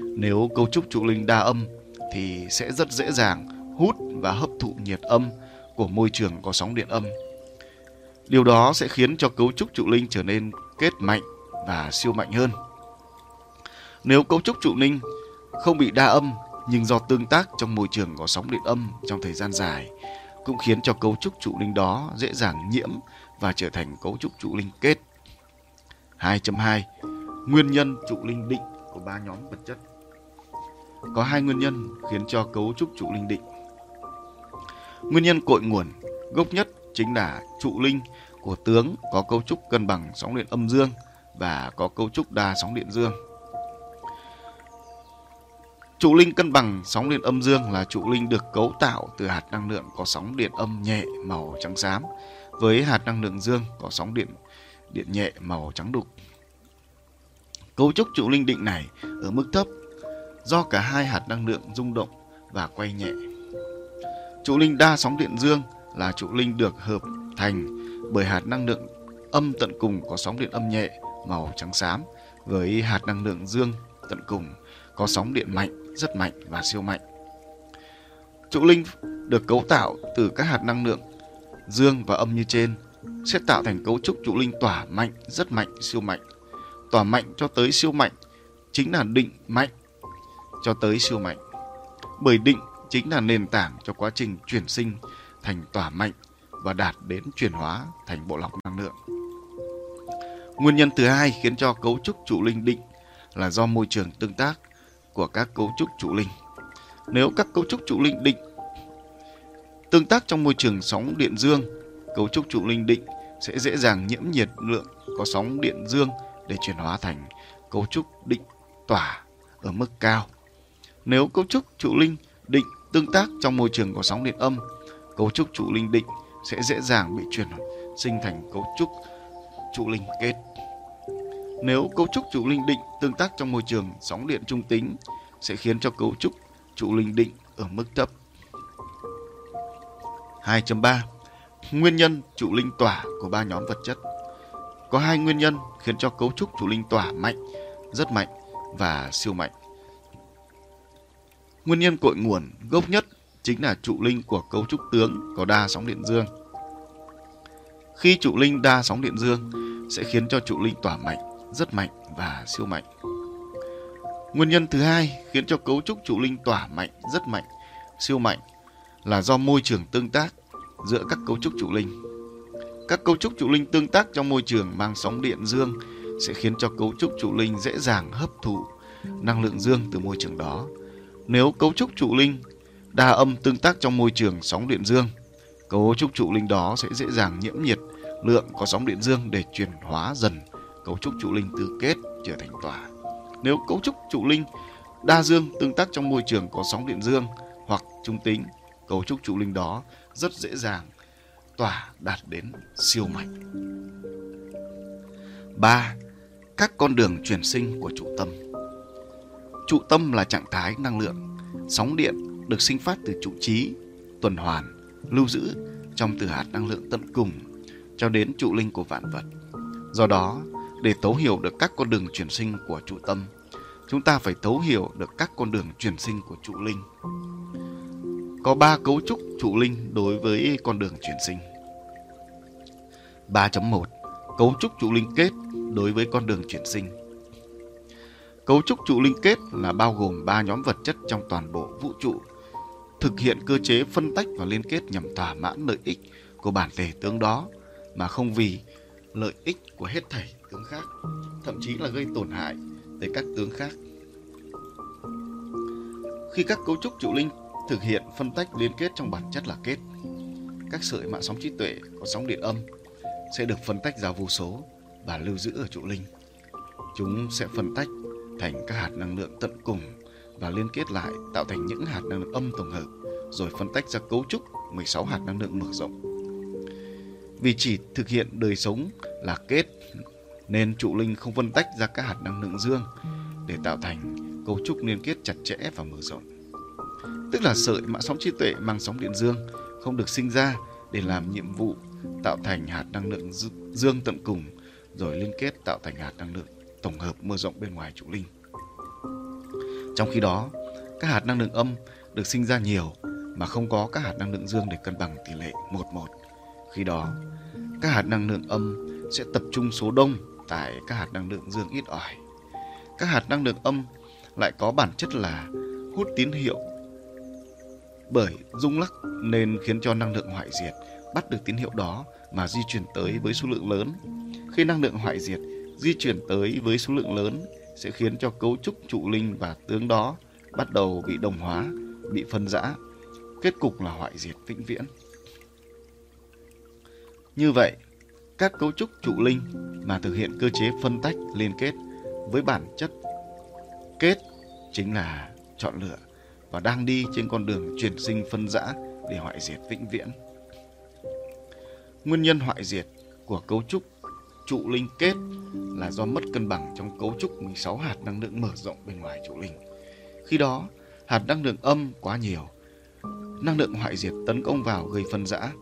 Nếu cấu trúc trụ linh đa âm thì sẽ rất dễ dàng hút và hấp thụ nhiệt âm của môi trường có sóng điện âm. Điều đó sẽ khiến cho cấu trúc trụ linh trở nên kết mạnh và siêu mạnh hơn. Nếu cấu trúc trụ linh không bị đa âm nhưng do tương tác trong môi trường có sóng điện âm trong thời gian dài cũng khiến cho cấu trúc trụ linh đó dễ dàng nhiễm và trở thành cấu trúc trụ linh kết. 2.2 Nguyên nhân trụ linh định của ba nhóm vật chất Có hai nguyên nhân khiến cho cấu trúc trụ linh định Nguyên nhân cội nguồn gốc nhất chính là trụ linh của tướng có cấu trúc cân bằng sóng điện âm dương và có cấu trúc đa sóng điện dương. Trụ linh cân bằng sóng điện âm dương là trụ linh được cấu tạo từ hạt năng lượng có sóng điện âm nhẹ màu trắng xám với hạt năng lượng dương có sóng điện điện nhẹ màu trắng đục. Cấu trúc trụ linh định này ở mức thấp do cả hai hạt năng lượng rung động và quay nhẹ. Trụ linh đa sóng điện dương là trụ linh được hợp thành bởi hạt năng lượng âm tận cùng có sóng điện âm nhẹ màu trắng xám với hạt năng lượng dương tận cùng có sóng điện mạnh, rất mạnh và siêu mạnh. Trụ linh được cấu tạo từ các hạt năng lượng dương và âm như trên sẽ tạo thành cấu trúc trụ linh tỏa mạnh, rất mạnh, siêu mạnh. Tỏa mạnh cho tới siêu mạnh chính là định mạnh cho tới siêu mạnh. Bởi định chính là nền tảng cho quá trình chuyển sinh thành tỏa mạnh và đạt đến chuyển hóa thành bộ lọc năng lượng. Nguyên nhân thứ hai khiến cho cấu trúc trụ linh định là do môi trường tương tác của các cấu trúc trụ linh. Nếu các cấu trúc trụ linh định tương tác trong môi trường sóng điện dương, cấu trúc trụ linh định sẽ dễ dàng nhiễm nhiệt lượng có sóng điện dương để chuyển hóa thành cấu trúc định tỏa ở mức cao. Nếu cấu trúc trụ linh định tương tác trong môi trường có sóng điện âm, cấu trúc trụ linh định sẽ dễ dàng bị chuyển sinh thành cấu trúc trụ linh kết. Nếu cấu trúc trụ linh định tương tác trong môi trường sóng điện trung tính sẽ khiến cho cấu trúc trụ linh định ở mức thấp. 2.3 Nguyên nhân trụ linh tỏa của ba nhóm vật chất Có hai nguyên nhân khiến cho cấu trúc trụ linh tỏa mạnh, rất mạnh và siêu mạnh. Nguyên nhân cội nguồn gốc nhất chính là trụ linh của cấu trúc tướng có đa sóng điện dương. Khi trụ linh đa sóng điện dương sẽ khiến cho trụ linh tỏa mạnh, rất mạnh và siêu mạnh. Nguyên nhân thứ hai khiến cho cấu trúc trụ linh tỏa mạnh, rất mạnh, siêu mạnh là do môi trường tương tác giữa các cấu trúc trụ linh. Các cấu trúc trụ linh tương tác trong môi trường mang sóng điện dương sẽ khiến cho cấu trúc trụ linh dễ dàng hấp thụ năng lượng dương từ môi trường đó. Nếu cấu trúc trụ linh đa âm tương tác trong môi trường sóng điện dương, cấu trúc trụ linh đó sẽ dễ dàng nhiễm nhiệt lượng có sóng điện dương để chuyển hóa dần cấu trúc trụ linh từ kết trở thành tỏa. Nếu cấu trúc trụ linh đa dương tương tác trong môi trường có sóng điện dương hoặc trung tính, cấu trúc trụ linh đó rất dễ dàng tỏa đạt đến siêu mạnh. 3. Các con đường chuyển sinh của trụ tâm. Trụ tâm là trạng thái năng lượng, sóng điện được sinh phát từ trụ trí, tuần hoàn, lưu giữ trong từ hạt năng lượng tận cùng cho đến trụ linh của vạn vật. Do đó, để thấu hiểu được các con đường chuyển sinh của trụ tâm, chúng ta phải thấu hiểu được các con đường chuyển sinh của trụ linh. Có ba cấu trúc trụ linh đối với con đường chuyển sinh. 3.1 Cấu trúc trụ linh kết đối với con đường chuyển sinh. Cấu trúc trụ linh kết là bao gồm ba nhóm vật chất trong toàn bộ vũ trụ, thực hiện cơ chế phân tách và liên kết nhằm thỏa mãn lợi ích của bản thể tướng đó mà không vì lợi ích của hết thảy tướng khác, thậm chí là gây tổn hại tới các tướng khác. Khi các cấu trúc trụ linh thực hiện phân tách liên kết trong bản chất là kết, các sợi mạng sóng trí tuệ có sóng điện âm sẽ được phân tách ra vô số và lưu giữ ở trụ linh. Chúng sẽ phân tách thành các hạt năng lượng tận cùng và liên kết lại tạo thành những hạt năng lượng âm tổng hợp, rồi phân tách ra cấu trúc 16 hạt năng lượng mở rộng. Vì chỉ thực hiện đời sống là kết, nên trụ linh không phân tách ra các hạt năng lượng dương để tạo thành cấu trúc liên kết chặt chẽ và mở rộng. Tức là sợi mạng sóng trí tuệ mang sóng điện dương không được sinh ra để làm nhiệm vụ tạo thành hạt năng lượng dương tận cùng, rồi liên kết tạo thành hạt năng lượng tổng hợp mở rộng bên ngoài trụ linh. Trong khi đó, các hạt năng lượng âm được sinh ra nhiều mà không có các hạt năng lượng dương để cân bằng tỷ lệ 1-1. Khi đó, các hạt năng lượng âm sẽ tập trung số đông tại các hạt năng lượng dương ít ỏi. Các hạt năng lượng âm lại có bản chất là hút tín hiệu bởi rung lắc nên khiến cho năng lượng hoại diệt bắt được tín hiệu đó mà di chuyển tới với số lượng lớn. Khi năng lượng hoại diệt di chuyển tới với số lượng lớn sẽ khiến cho cấu trúc trụ linh và tướng đó bắt đầu bị đồng hóa, bị phân rã. Kết cục là hoại diệt vĩnh viễn. Như vậy, các cấu trúc trụ linh mà thực hiện cơ chế phân tách liên kết với bản chất kết chính là chọn lựa và đang đi trên con đường chuyển sinh phân rã để hoại diệt vĩnh viễn. Nguyên nhân hoại diệt của cấu trúc trụ linh kết là do mất cân bằng trong cấu trúc 16 hạt năng lượng mở rộng bên ngoài trụ linh. Khi đó, hạt năng lượng âm quá nhiều. Năng lượng hoại diệt tấn công vào gây phân rã.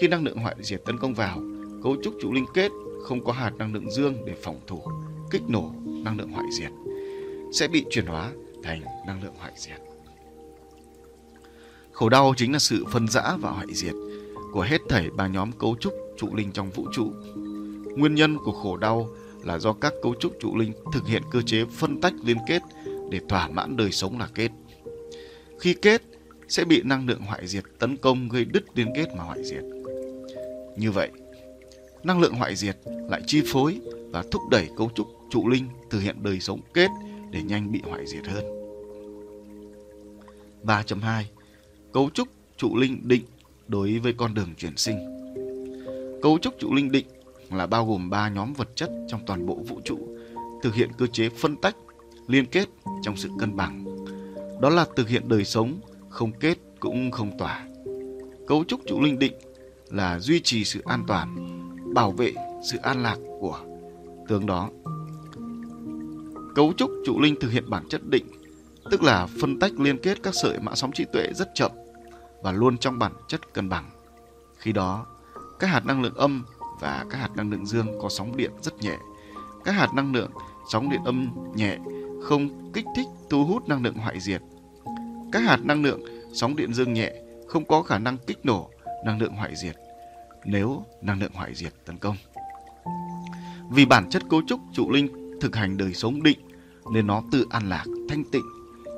Khi năng lượng hoại diệt tấn công vào, cấu trúc trụ linh kết không có hạt năng lượng dương để phòng thủ, kích nổ năng lượng hoại diệt sẽ bị chuyển hóa thành năng lượng hoại diệt. Khổ đau chính là sự phân rã và hoại diệt của hết thảy ba nhóm cấu trúc trụ linh trong vũ trụ. Nguyên nhân của khổ đau là do các cấu trúc trụ linh thực hiện cơ chế phân tách liên kết để thỏa mãn đời sống là kết. Khi kết sẽ bị năng lượng hoại diệt tấn công gây đứt liên kết mà hoại diệt. Như vậy, năng lượng hoại diệt lại chi phối và thúc đẩy cấu trúc trụ linh thực hiện đời sống kết để nhanh bị hoại diệt hơn. 3.2 Cấu trúc trụ linh định đối với con đường chuyển sinh. Cấu trúc trụ linh định là bao gồm 3 nhóm vật chất trong toàn bộ vũ trụ, thực hiện cơ chế phân tách, liên kết trong sự cân bằng. Đó là thực hiện đời sống không kết cũng không tỏa. Cấu trúc trụ linh định là duy trì sự an toàn, bảo vệ sự an lạc của tướng đó. Cấu trúc trụ linh thực hiện bản chất định, tức là phân tách liên kết các sợi mã sóng trí tuệ rất chậm và luôn trong bản chất cân bằng. Khi đó, các hạt năng lượng âm và các hạt năng lượng dương có sóng điện rất nhẹ. Các hạt năng lượng sóng điện âm nhẹ không kích thích thu hút năng lượng hoại diệt. Các hạt năng lượng sóng điện dương nhẹ không có khả năng kích nổ năng lượng hoại diệt nếu năng lượng hoại diệt tấn công. Vì bản chất cấu trúc trụ linh thực hành đời sống định nên nó tự an lạc, thanh tịnh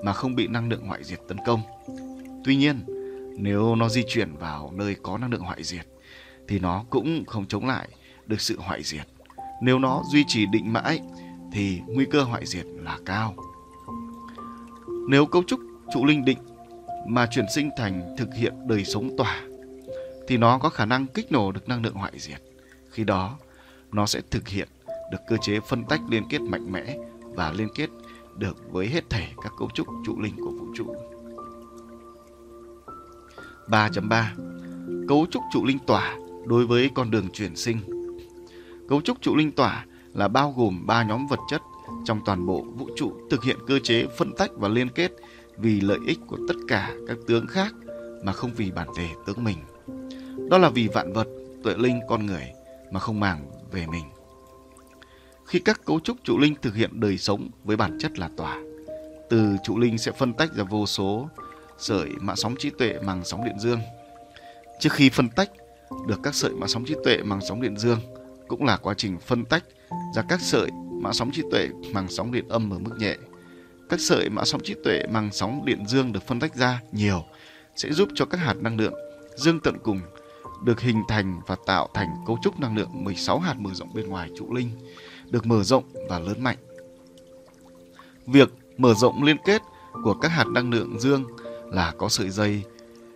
mà không bị năng lượng hoại diệt tấn công. Tuy nhiên, nếu nó di chuyển vào nơi có năng lượng hoại diệt thì nó cũng không chống lại được sự hoại diệt. Nếu nó duy trì định mãi thì nguy cơ hoại diệt là cao. Nếu cấu trúc trụ linh định mà chuyển sinh thành thực hiện đời sống tỏa thì nó có khả năng kích nổ được năng lượng hoại diệt. Khi đó, nó sẽ thực hiện được cơ chế phân tách liên kết mạnh mẽ và liên kết được với hết thể các cấu trúc trụ linh của vũ trụ. 3.3 Cấu trúc trụ linh tỏa đối với con đường chuyển sinh. Cấu trúc trụ linh tỏa là bao gồm ba nhóm vật chất trong toàn bộ vũ trụ thực hiện cơ chế phân tách và liên kết vì lợi ích của tất cả các tướng khác mà không vì bản thể tướng mình. Đó là vì vạn vật, tuệ linh, con người mà không màng về mình. Khi các cấu trúc trụ linh thực hiện đời sống với bản chất là tỏa, từ trụ linh sẽ phân tách ra vô số sợi mạng sóng trí tuệ bằng sóng điện dương. Trước khi phân tách được các sợi mã sóng trí tuệ mang sóng điện dương, cũng là quá trình phân tách ra các sợi mã sóng trí tuệ mang sóng điện âm ở mức nhẹ. Các sợi mã sóng trí tuệ mang sóng điện dương được phân tách ra nhiều sẽ giúp cho các hạt năng lượng dương tận cùng được hình thành và tạo thành cấu trúc năng lượng 16 hạt mở rộng bên ngoài trụ linh, được mở rộng và lớn mạnh. Việc mở rộng liên kết của các hạt năng lượng dương là có sợi dây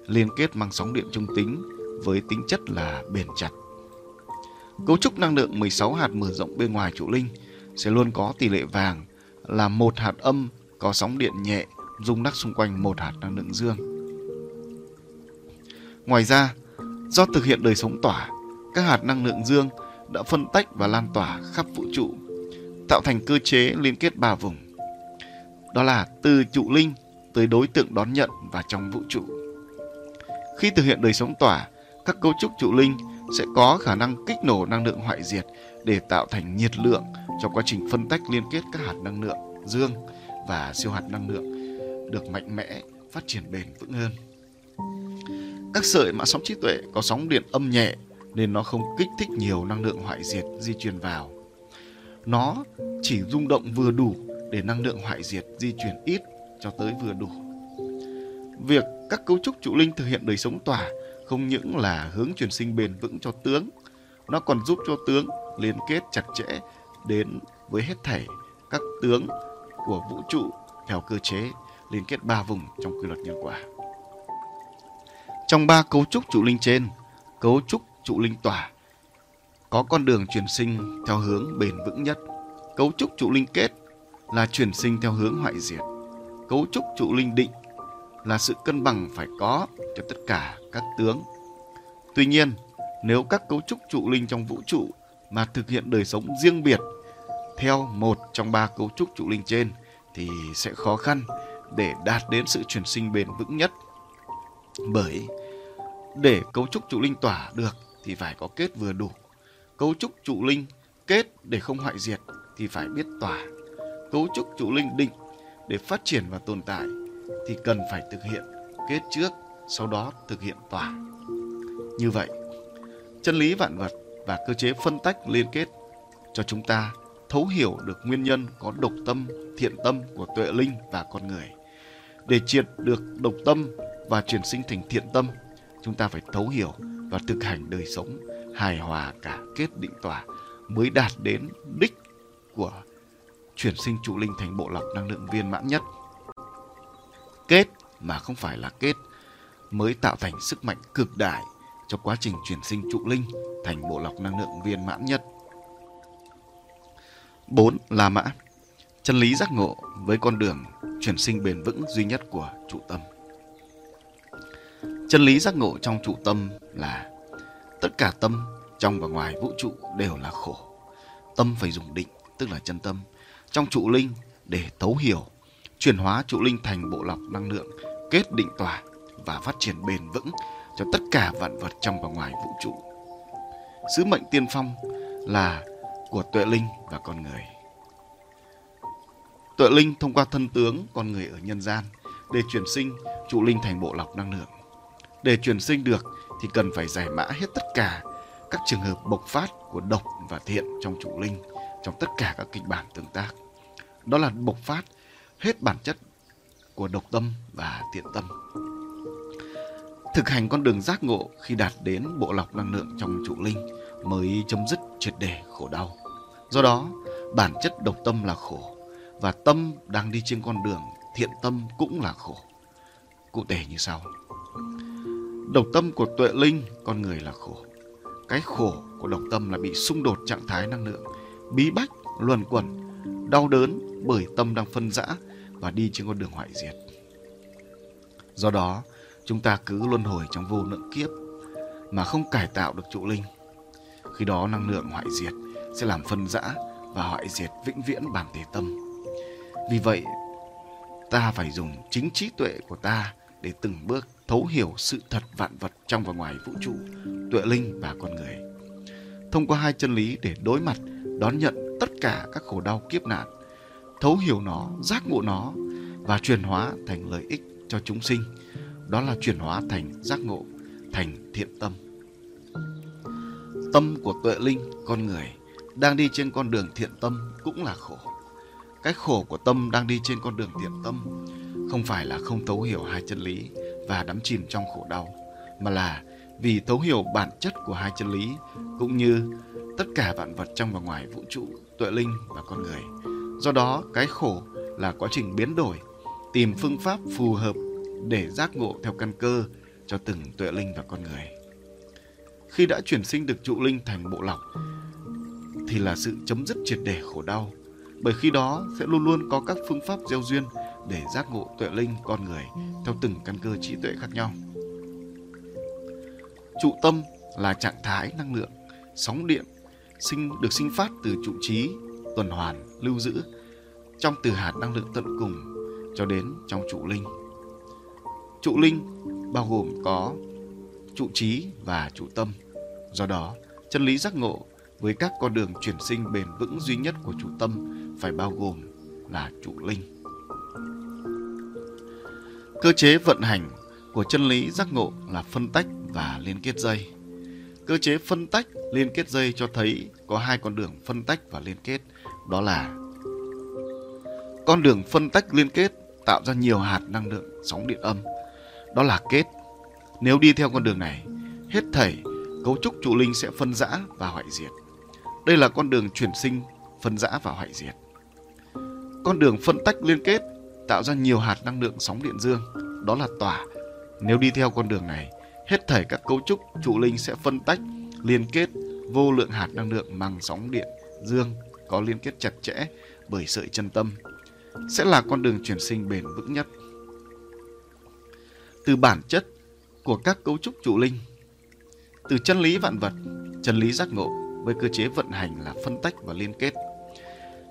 liên kết mang sóng điện trung tính với tính chất là bền chặt. Cấu trúc năng lượng 16 hạt mở rộng bên ngoài trụ linh sẽ luôn có tỷ lệ vàng là một hạt âm có sóng điện nhẹ rung lắc xung quanh một hạt năng lượng dương. Ngoài ra, do thực hiện đời sống tỏa, các hạt năng lượng dương đã phân tách và lan tỏa khắp vũ trụ, tạo thành cơ chế liên kết ba vùng. Đó là từ trụ linh tới đối tượng đón nhận và trong vũ trụ. Khi thực hiện đời sống tỏa, các cấu trúc trụ linh sẽ có khả năng kích nổ năng lượng hoại diệt để tạo thành nhiệt lượng cho quá trình phân tách liên kết các hạt năng lượng dương và siêu hạt năng lượng được mạnh mẽ, phát triển bền vững hơn. Các sợi mã sóng trí tuệ có sóng điện âm nhẹ nên nó không kích thích nhiều năng lượng hoại diệt di chuyển vào. Nó chỉ rung động vừa đủ để năng lượng hoại diệt di chuyển ít cho tới vừa đủ. Việc các cấu trúc trụ linh thực hiện đời sống tỏa không những là hướng truyền sinh bền vững cho tướng, nó còn giúp cho tướng liên kết chặt chẽ đến với hết thảy các tướng của vũ trụ theo cơ chế liên kết ba vùng trong quy luật nhân quả. Trong ba cấu trúc trụ linh trên, cấu trúc trụ linh tỏa có con đường chuyển sinh theo hướng bền vững nhất. Cấu trúc trụ linh kết là chuyển sinh theo hướng hoại diệt. Cấu trúc trụ linh định là sự cân bằng phải có cho tất cả các tướng. Tuy nhiên, nếu các cấu trúc trụ linh trong vũ trụ mà thực hiện đời sống riêng biệt theo một trong ba cấu trúc trụ linh trên thì sẽ khó khăn để đạt đến sự chuyển sinh bền vững nhất. Bởi để cấu trúc trụ linh tỏa được thì phải có kết vừa đủ. Cấu trúc trụ linh kết để không hoại diệt thì phải biết tỏa. Cấu trúc trụ linh định để phát triển và tồn tại thì cần phải thực hiện kết trước, sau đó thực hiện tỏa. Như vậy, chân lý vạn vật và cơ chế phân tách liên kết cho chúng ta thấu hiểu được nguyên nhân có độc tâm, thiện tâm của tuệ linh và con người. Để triệt được độc tâm và chuyển sinh thành thiện tâm, chúng ta phải thấu hiểu và thực hành đời sống hài hòa cả kết định tỏa mới đạt đến đích của chuyển sinh trụ linh thành bộ lọc năng lượng viên mãn nhất. Kết mà không phải là kết mới tạo thành sức mạnh cực đại cho quá trình chuyển sinh trụ linh thành bộ lọc năng lượng viên mãn nhất. 4. La Mã Chân lý giác ngộ với con đường chuyển sinh bền vững duy nhất của trụ tâm. Chân lý giác ngộ trong trụ tâm là tất cả tâm trong và ngoài vũ trụ đều là khổ. Tâm phải dùng định, tức là chân tâm, trong trụ linh để thấu hiểu, chuyển hóa trụ linh thành bộ lọc năng lượng, kết định tỏa và phát triển bền vững cho tất cả vạn vật trong và ngoài vũ trụ. Sứ mệnh tiên phong là của tuệ linh và con người. Tuệ linh thông qua thân tướng, con người ở nhân gian, để chuyển sinh trụ linh thành bộ lọc năng lượng. Để chuyển sinh được thì cần phải giải mã hết tất cả các trường hợp bộc phát của độc và thiện trong trụ linh, trong tất cả các kịch bản tương tác. Đó là bộc phát hết bản chất của độc tâm và thiện tâm. Thực hành con đường giác ngộ khi đạt đến bộ lọc năng lượng trong trụ linh mới chấm dứt triệt để khổ đau. Do đó, bản chất độc tâm là khổ và tâm đang đi trên con đường thiện tâm cũng là khổ. Cụ thể như sau. Độc tâm của tuệ linh, con người là khổ. Cái khổ của độc tâm là bị xung đột trạng thái năng lượng, bí bách, luẩn quẩn, đau đớn bởi tâm đang phân rã và đi trên con đường hoại diệt. Do đó, chúng ta cứ luân hồi trong vô lượng kiếp mà không cải tạo được trụ linh. Khi đó năng lượng hoại diệt sẽ làm phân rã và hoại diệt vĩnh viễn bản thể tâm. Vì vậy, ta phải dùng chính trí tuệ của ta để từng bước thấu hiểu sự thật vạn vật trong và ngoài vũ trụ, tuệ linh và con người. Thông qua hai chân lý để đối mặt, đón nhận tất cả các khổ đau kiếp nạn, thấu hiểu nó, giác ngộ nó và truyền hóa thành lợi ích cho chúng sinh. Đó là chuyển hóa thành giác ngộ, thành thiện tâm. Tâm của tuệ linh, con người đang đi trên con đường thiện tâm cũng là khổ. Cái khổ của tâm đang đi trên con đường thiện tâm không phải là không thấu hiểu hai chân lý và đắm chìm trong khổ đau, mà là vì thấu hiểu bản chất của hai chân lý cũng như tất cả vạn vật trong và ngoài vũ trụ, tuệ linh và con người. Do đó, cái khổ là quá trình biến đổi, tìm phương pháp phù hợp để giác ngộ theo căn cơ cho từng tuệ linh và con người. Khi đã chuyển sinh được trụ linh thành bộ lọc thì là sự chấm dứt triệt để khổ đau. Bởi khi đó sẽ luôn luôn có các phương pháp gieo duyên để giác ngộ tuệ linh con người theo từng căn cơ trí tuệ khác nhau. Trụ tâm là trạng thái năng lượng, sóng điện sinh được sinh phát từ trụ trí, tuần hoàn, lưu giữ trong từ hạt năng lượng tận cùng cho đến trong trụ linh. Trụ linh bao gồm có trụ trí và trụ tâm. Do đó, chân lý giác ngộ với các con đường chuyển sinh bền vững duy nhất của trụ tâm phải bao gồm là trụ linh. Cơ chế vận hành của chân lý giác ngộ là phân tách và liên kết dây. Cơ chế phân tách liên kết dây cho thấy có hai con đường phân tách và liên kết, đó là con đường phân tách liên kết tạo ra nhiều hạt năng lượng sóng điện âm, đó là kết. Nếu đi theo con đường này, hết thảy cấu trúc trụ linh sẽ phân rã và hoại diệt. Đây là con đường chuyển sinh, phân rã và hoại diệt. Con đường phân tách liên kết tạo ra nhiều hạt năng lượng sóng điện dương, đó là tỏa. Nếu đi theo con đường này, hết thảy các cấu trúc trụ linh sẽ phân tách, liên kết vô lượng hạt năng lượng mang sóng điện dương có liên kết chặt chẽ bởi sợi chân tâm sẽ là con đường chuyển sinh bền vững nhất. Từ bản chất của các cấu trúc trụ linh, từ chân lý vạn vật, chân lý giác ngộ với cơ chế vận hành là phân tách và liên kết.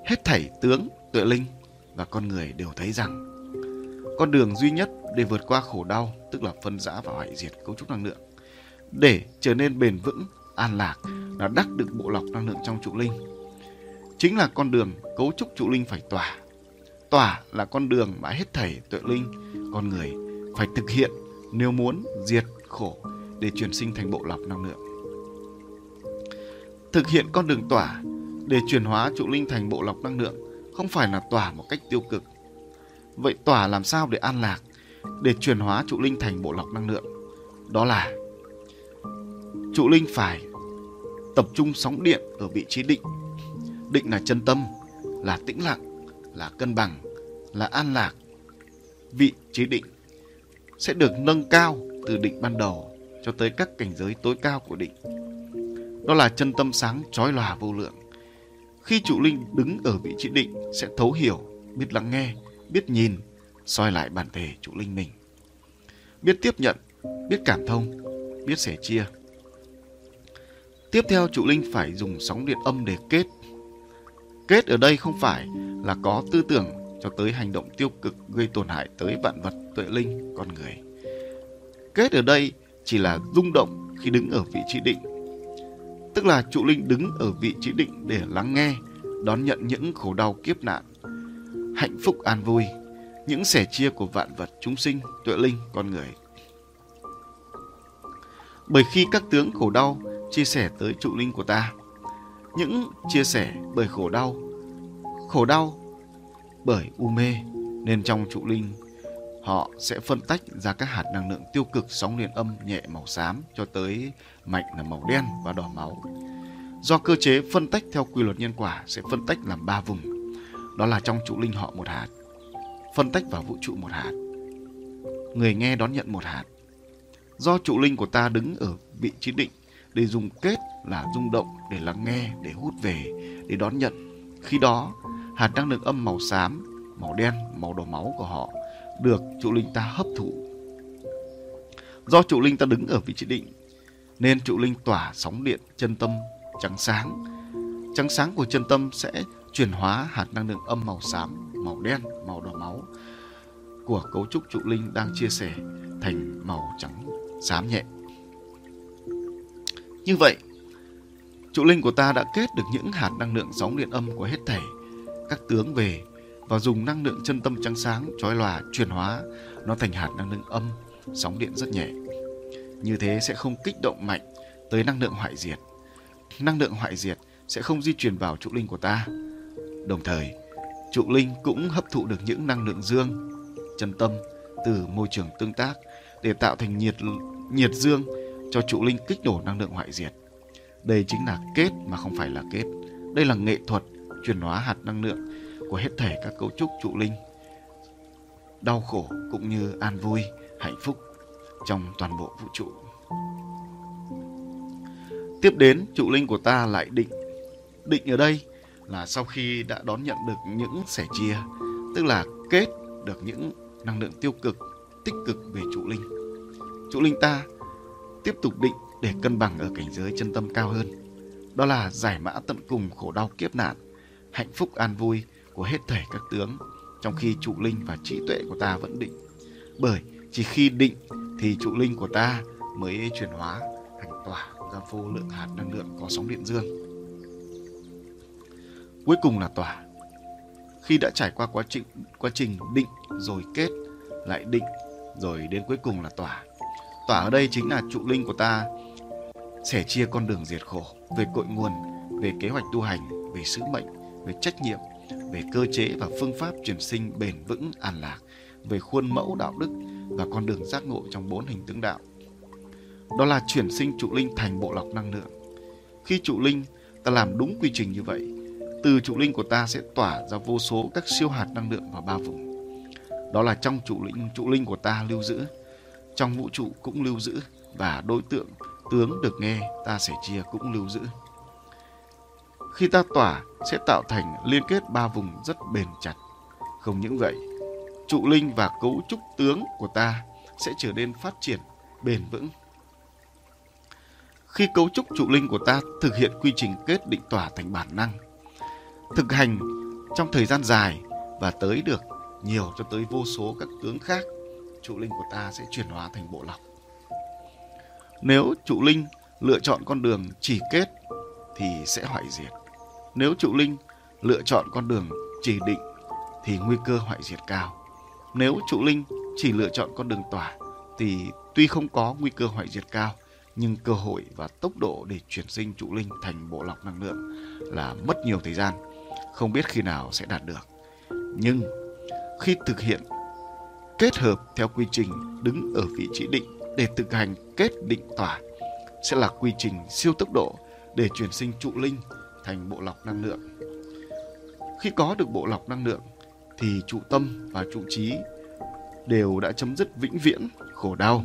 Hết thảy tướng, tuệ linh và con người đều thấy rằng con đường duy nhất để vượt qua khổ đau tức là phân rã và hoại diệt cấu trúc năng lượng để trở nên bền vững, an lạc là đắc được bộ lọc năng lượng trong trụ linh. Chính là con đường cấu trúc trụ linh phải tỏa. Tỏa là con đường mà hết thảy tuệ linh, con người phải thực hiện nếu muốn diệt khổ để chuyển sinh thành bộ lọc năng lượng. Thực hiện con đường tỏa để chuyển hóa trụ linh thành bộ lọc năng lượng không phải là tỏa một cách tiêu cực. Vậy tỏa làm sao để an lạc, để chuyển hóa trụ linh thành bộ lọc năng lượng? Đó là trụ linh phải tập trung sóng điện ở vị trí định. Định là chân tâm, là tĩnh lặng, là cân bằng, là an lạc. Vị trí định sẽ được nâng cao từ định ban đầu cho tới các cảnh giới tối cao của định. Đó là chân tâm sáng trói lòa vô lượng. Khi trụ linh đứng ở vị trí định sẽ thấu hiểu, biết lắng nghe, biết nhìn, soi lại bản thể trụ linh mình. Biết tiếp nhận, biết cảm thông, biết sẻ chia. Tiếp theo trụ linh phải dùng sóng điện âm để kết. Kết ở đây không phải là có tư tưởng cho tới hành động tiêu cực gây tổn hại tới vạn vật, tuệ linh, con người. Kết ở đây chỉ là rung động khi đứng ở vị trí định. Tức là trụ linh đứng ở vị trí định để lắng nghe, đón nhận những khổ đau kiếp nạn, hạnh phúc an vui, những sẻ chia của vạn vật chúng sinh, tuệ linh, con người. Bởi khi các tướng khổ đau chia sẻ tới trụ linh của ta, những chia sẻ bởi khổ đau, khổ đau bởi u mê, nên trong trụ linh họ sẽ phân tách ra các hạt năng lượng tiêu cực sóng liền âm nhẹ màu xám cho tới mạnh là màu đen và đỏ máu. Do cơ chế phân tách theo quy luật nhân quả sẽ phân tách làm ba vùng. Đó là trong trụ linh họ một hạt, phân tách vào vũ trụ một hạt. Người nghe đón nhận một hạt. Do trụ linh của ta đứng ở vị trí định để dùng kết là rung động để lắng nghe, để hút về, để đón nhận. Khi đó, hạt năng lượng âm màu xám, màu đen, màu đỏ máu của họ được trụ linh ta hấp thụ. Do trụ linh ta đứng ở vị trí định, nên trụ linh tỏa sóng điện chân tâm trắng sáng. Trắng sáng của chân tâm sẽ chuyển hóa hạt năng lượng âm màu xám, màu đen, màu đỏ máu của cấu trúc trụ linh đang chia sẻ thành màu trắng xám nhẹ. Như vậy, trụ linh của ta đã kết được những hạt năng lượng sóng điện âm của hết thảy các tướng về và dùng năng lượng chân tâm trắng sáng chói lòa chuyển hóa, nó thành hạt năng lượng âm, sóng điện rất nhẹ. Như thế sẽ không kích động mạnh tới năng lượng hoại diệt. Năng lượng hoại diệt sẽ không di chuyển vào trụ linh của ta. Đồng thời, trụ linh cũng hấp thụ được những năng lượng dương, chân tâm từ môi trường tương tác để tạo thành nhiệt nhiệt dương cho trụ linh kích nổ năng lượng hoại diệt. Đây chính là kết mà không phải là kết. Đây là nghệ thuật chuyển hóa hạt năng lượng của hết thể các cấu trúc trụ linh. Đau khổ cũng như an vui, hạnh phúc trong toàn bộ vũ trụ. Tiếp đến, trụ linh của ta lại định. Định ở đây là sau khi đã đón nhận được những sẻ chia, tức là kết được những năng lượng tiêu cực, tích cực về trụ linh. Trụ linh ta tiếp tục định để cân bằng ở cảnh giới chân tâm cao hơn. Đó là giải mã tận cùng khổ đau kiếp nạn hạnh phúc, an vui của hết thảy các tướng, trong khi trụ linh và trí tuệ của ta vẫn định. Bởi chỉ khi định thì trụ linh của ta mới chuyển hóa thành tỏa ra vô lượng hạt năng lượng có sóng điện dương. Cuối cùng là tỏa. Khi đã trải qua quá trình quá trình định rồi kết, lại định rồi đến cuối cùng là tỏa. Tỏa ở đây chính là trụ linh của ta sẻ chia con đường diệt khổ về cội nguồn, về kế hoạch tu hành, về sứ mệnh về trách nhiệm về cơ chế và phương pháp chuyển sinh bền vững an lạc, về khuôn mẫu đạo đức và con đường giác ngộ trong bốn hình tướng đạo. Đó là chuyển sinh trụ linh thành bộ lọc năng lượng. Khi trụ linh ta làm đúng quy trình như vậy, từ trụ linh của ta sẽ tỏa ra vô số các siêu hạt năng lượng vào ba vùng. Đó là trong trụ linh trụ linh của ta lưu giữ, trong vũ trụ cũng lưu giữ và đối tượng tướng được nghe ta sẽ chia cũng lưu giữ. Khi ta tỏa sẽ tạo thành liên kết ba vùng rất bền chặt. Không những vậy, trụ linh và cấu trúc tướng của ta sẽ trở nên phát triển bền vững. khi cấu trúc trụ linh của ta thực hiện quy trình kết định tỏa thành bản năng, thực hành trong thời gian dài và tới được nhiều cho tới vô số các tướng khác, trụ linh của ta sẽ chuyển hóa thành bộ lọc. Nếu trụ linh lựa chọn con đường chỉ kết thì sẽ hoại diệt. Nếu trụ linh lựa chọn con đường chỉ định thì nguy cơ hoại diệt cao. Nếu trụ linh chỉ lựa chọn con đường tỏa thì tuy không có nguy cơ hoại diệt cao nhưng cơ hội và tốc độ để chuyển sinh trụ linh thành bộ lọc năng lượng là mất nhiều thời gian, không biết khi nào sẽ đạt được. Nhưng khi thực hiện kết hợp theo quy trình đứng ở vị trí định để thực hành kết định tỏa sẽ là quy trình siêu tốc độ để chuyển sinh trụ linh thành bộ lọc năng lượng. Khi có được bộ lọc năng lượng, thì trụ tâm và trụ trí đều đã chấm dứt vĩnh viễn khổ đau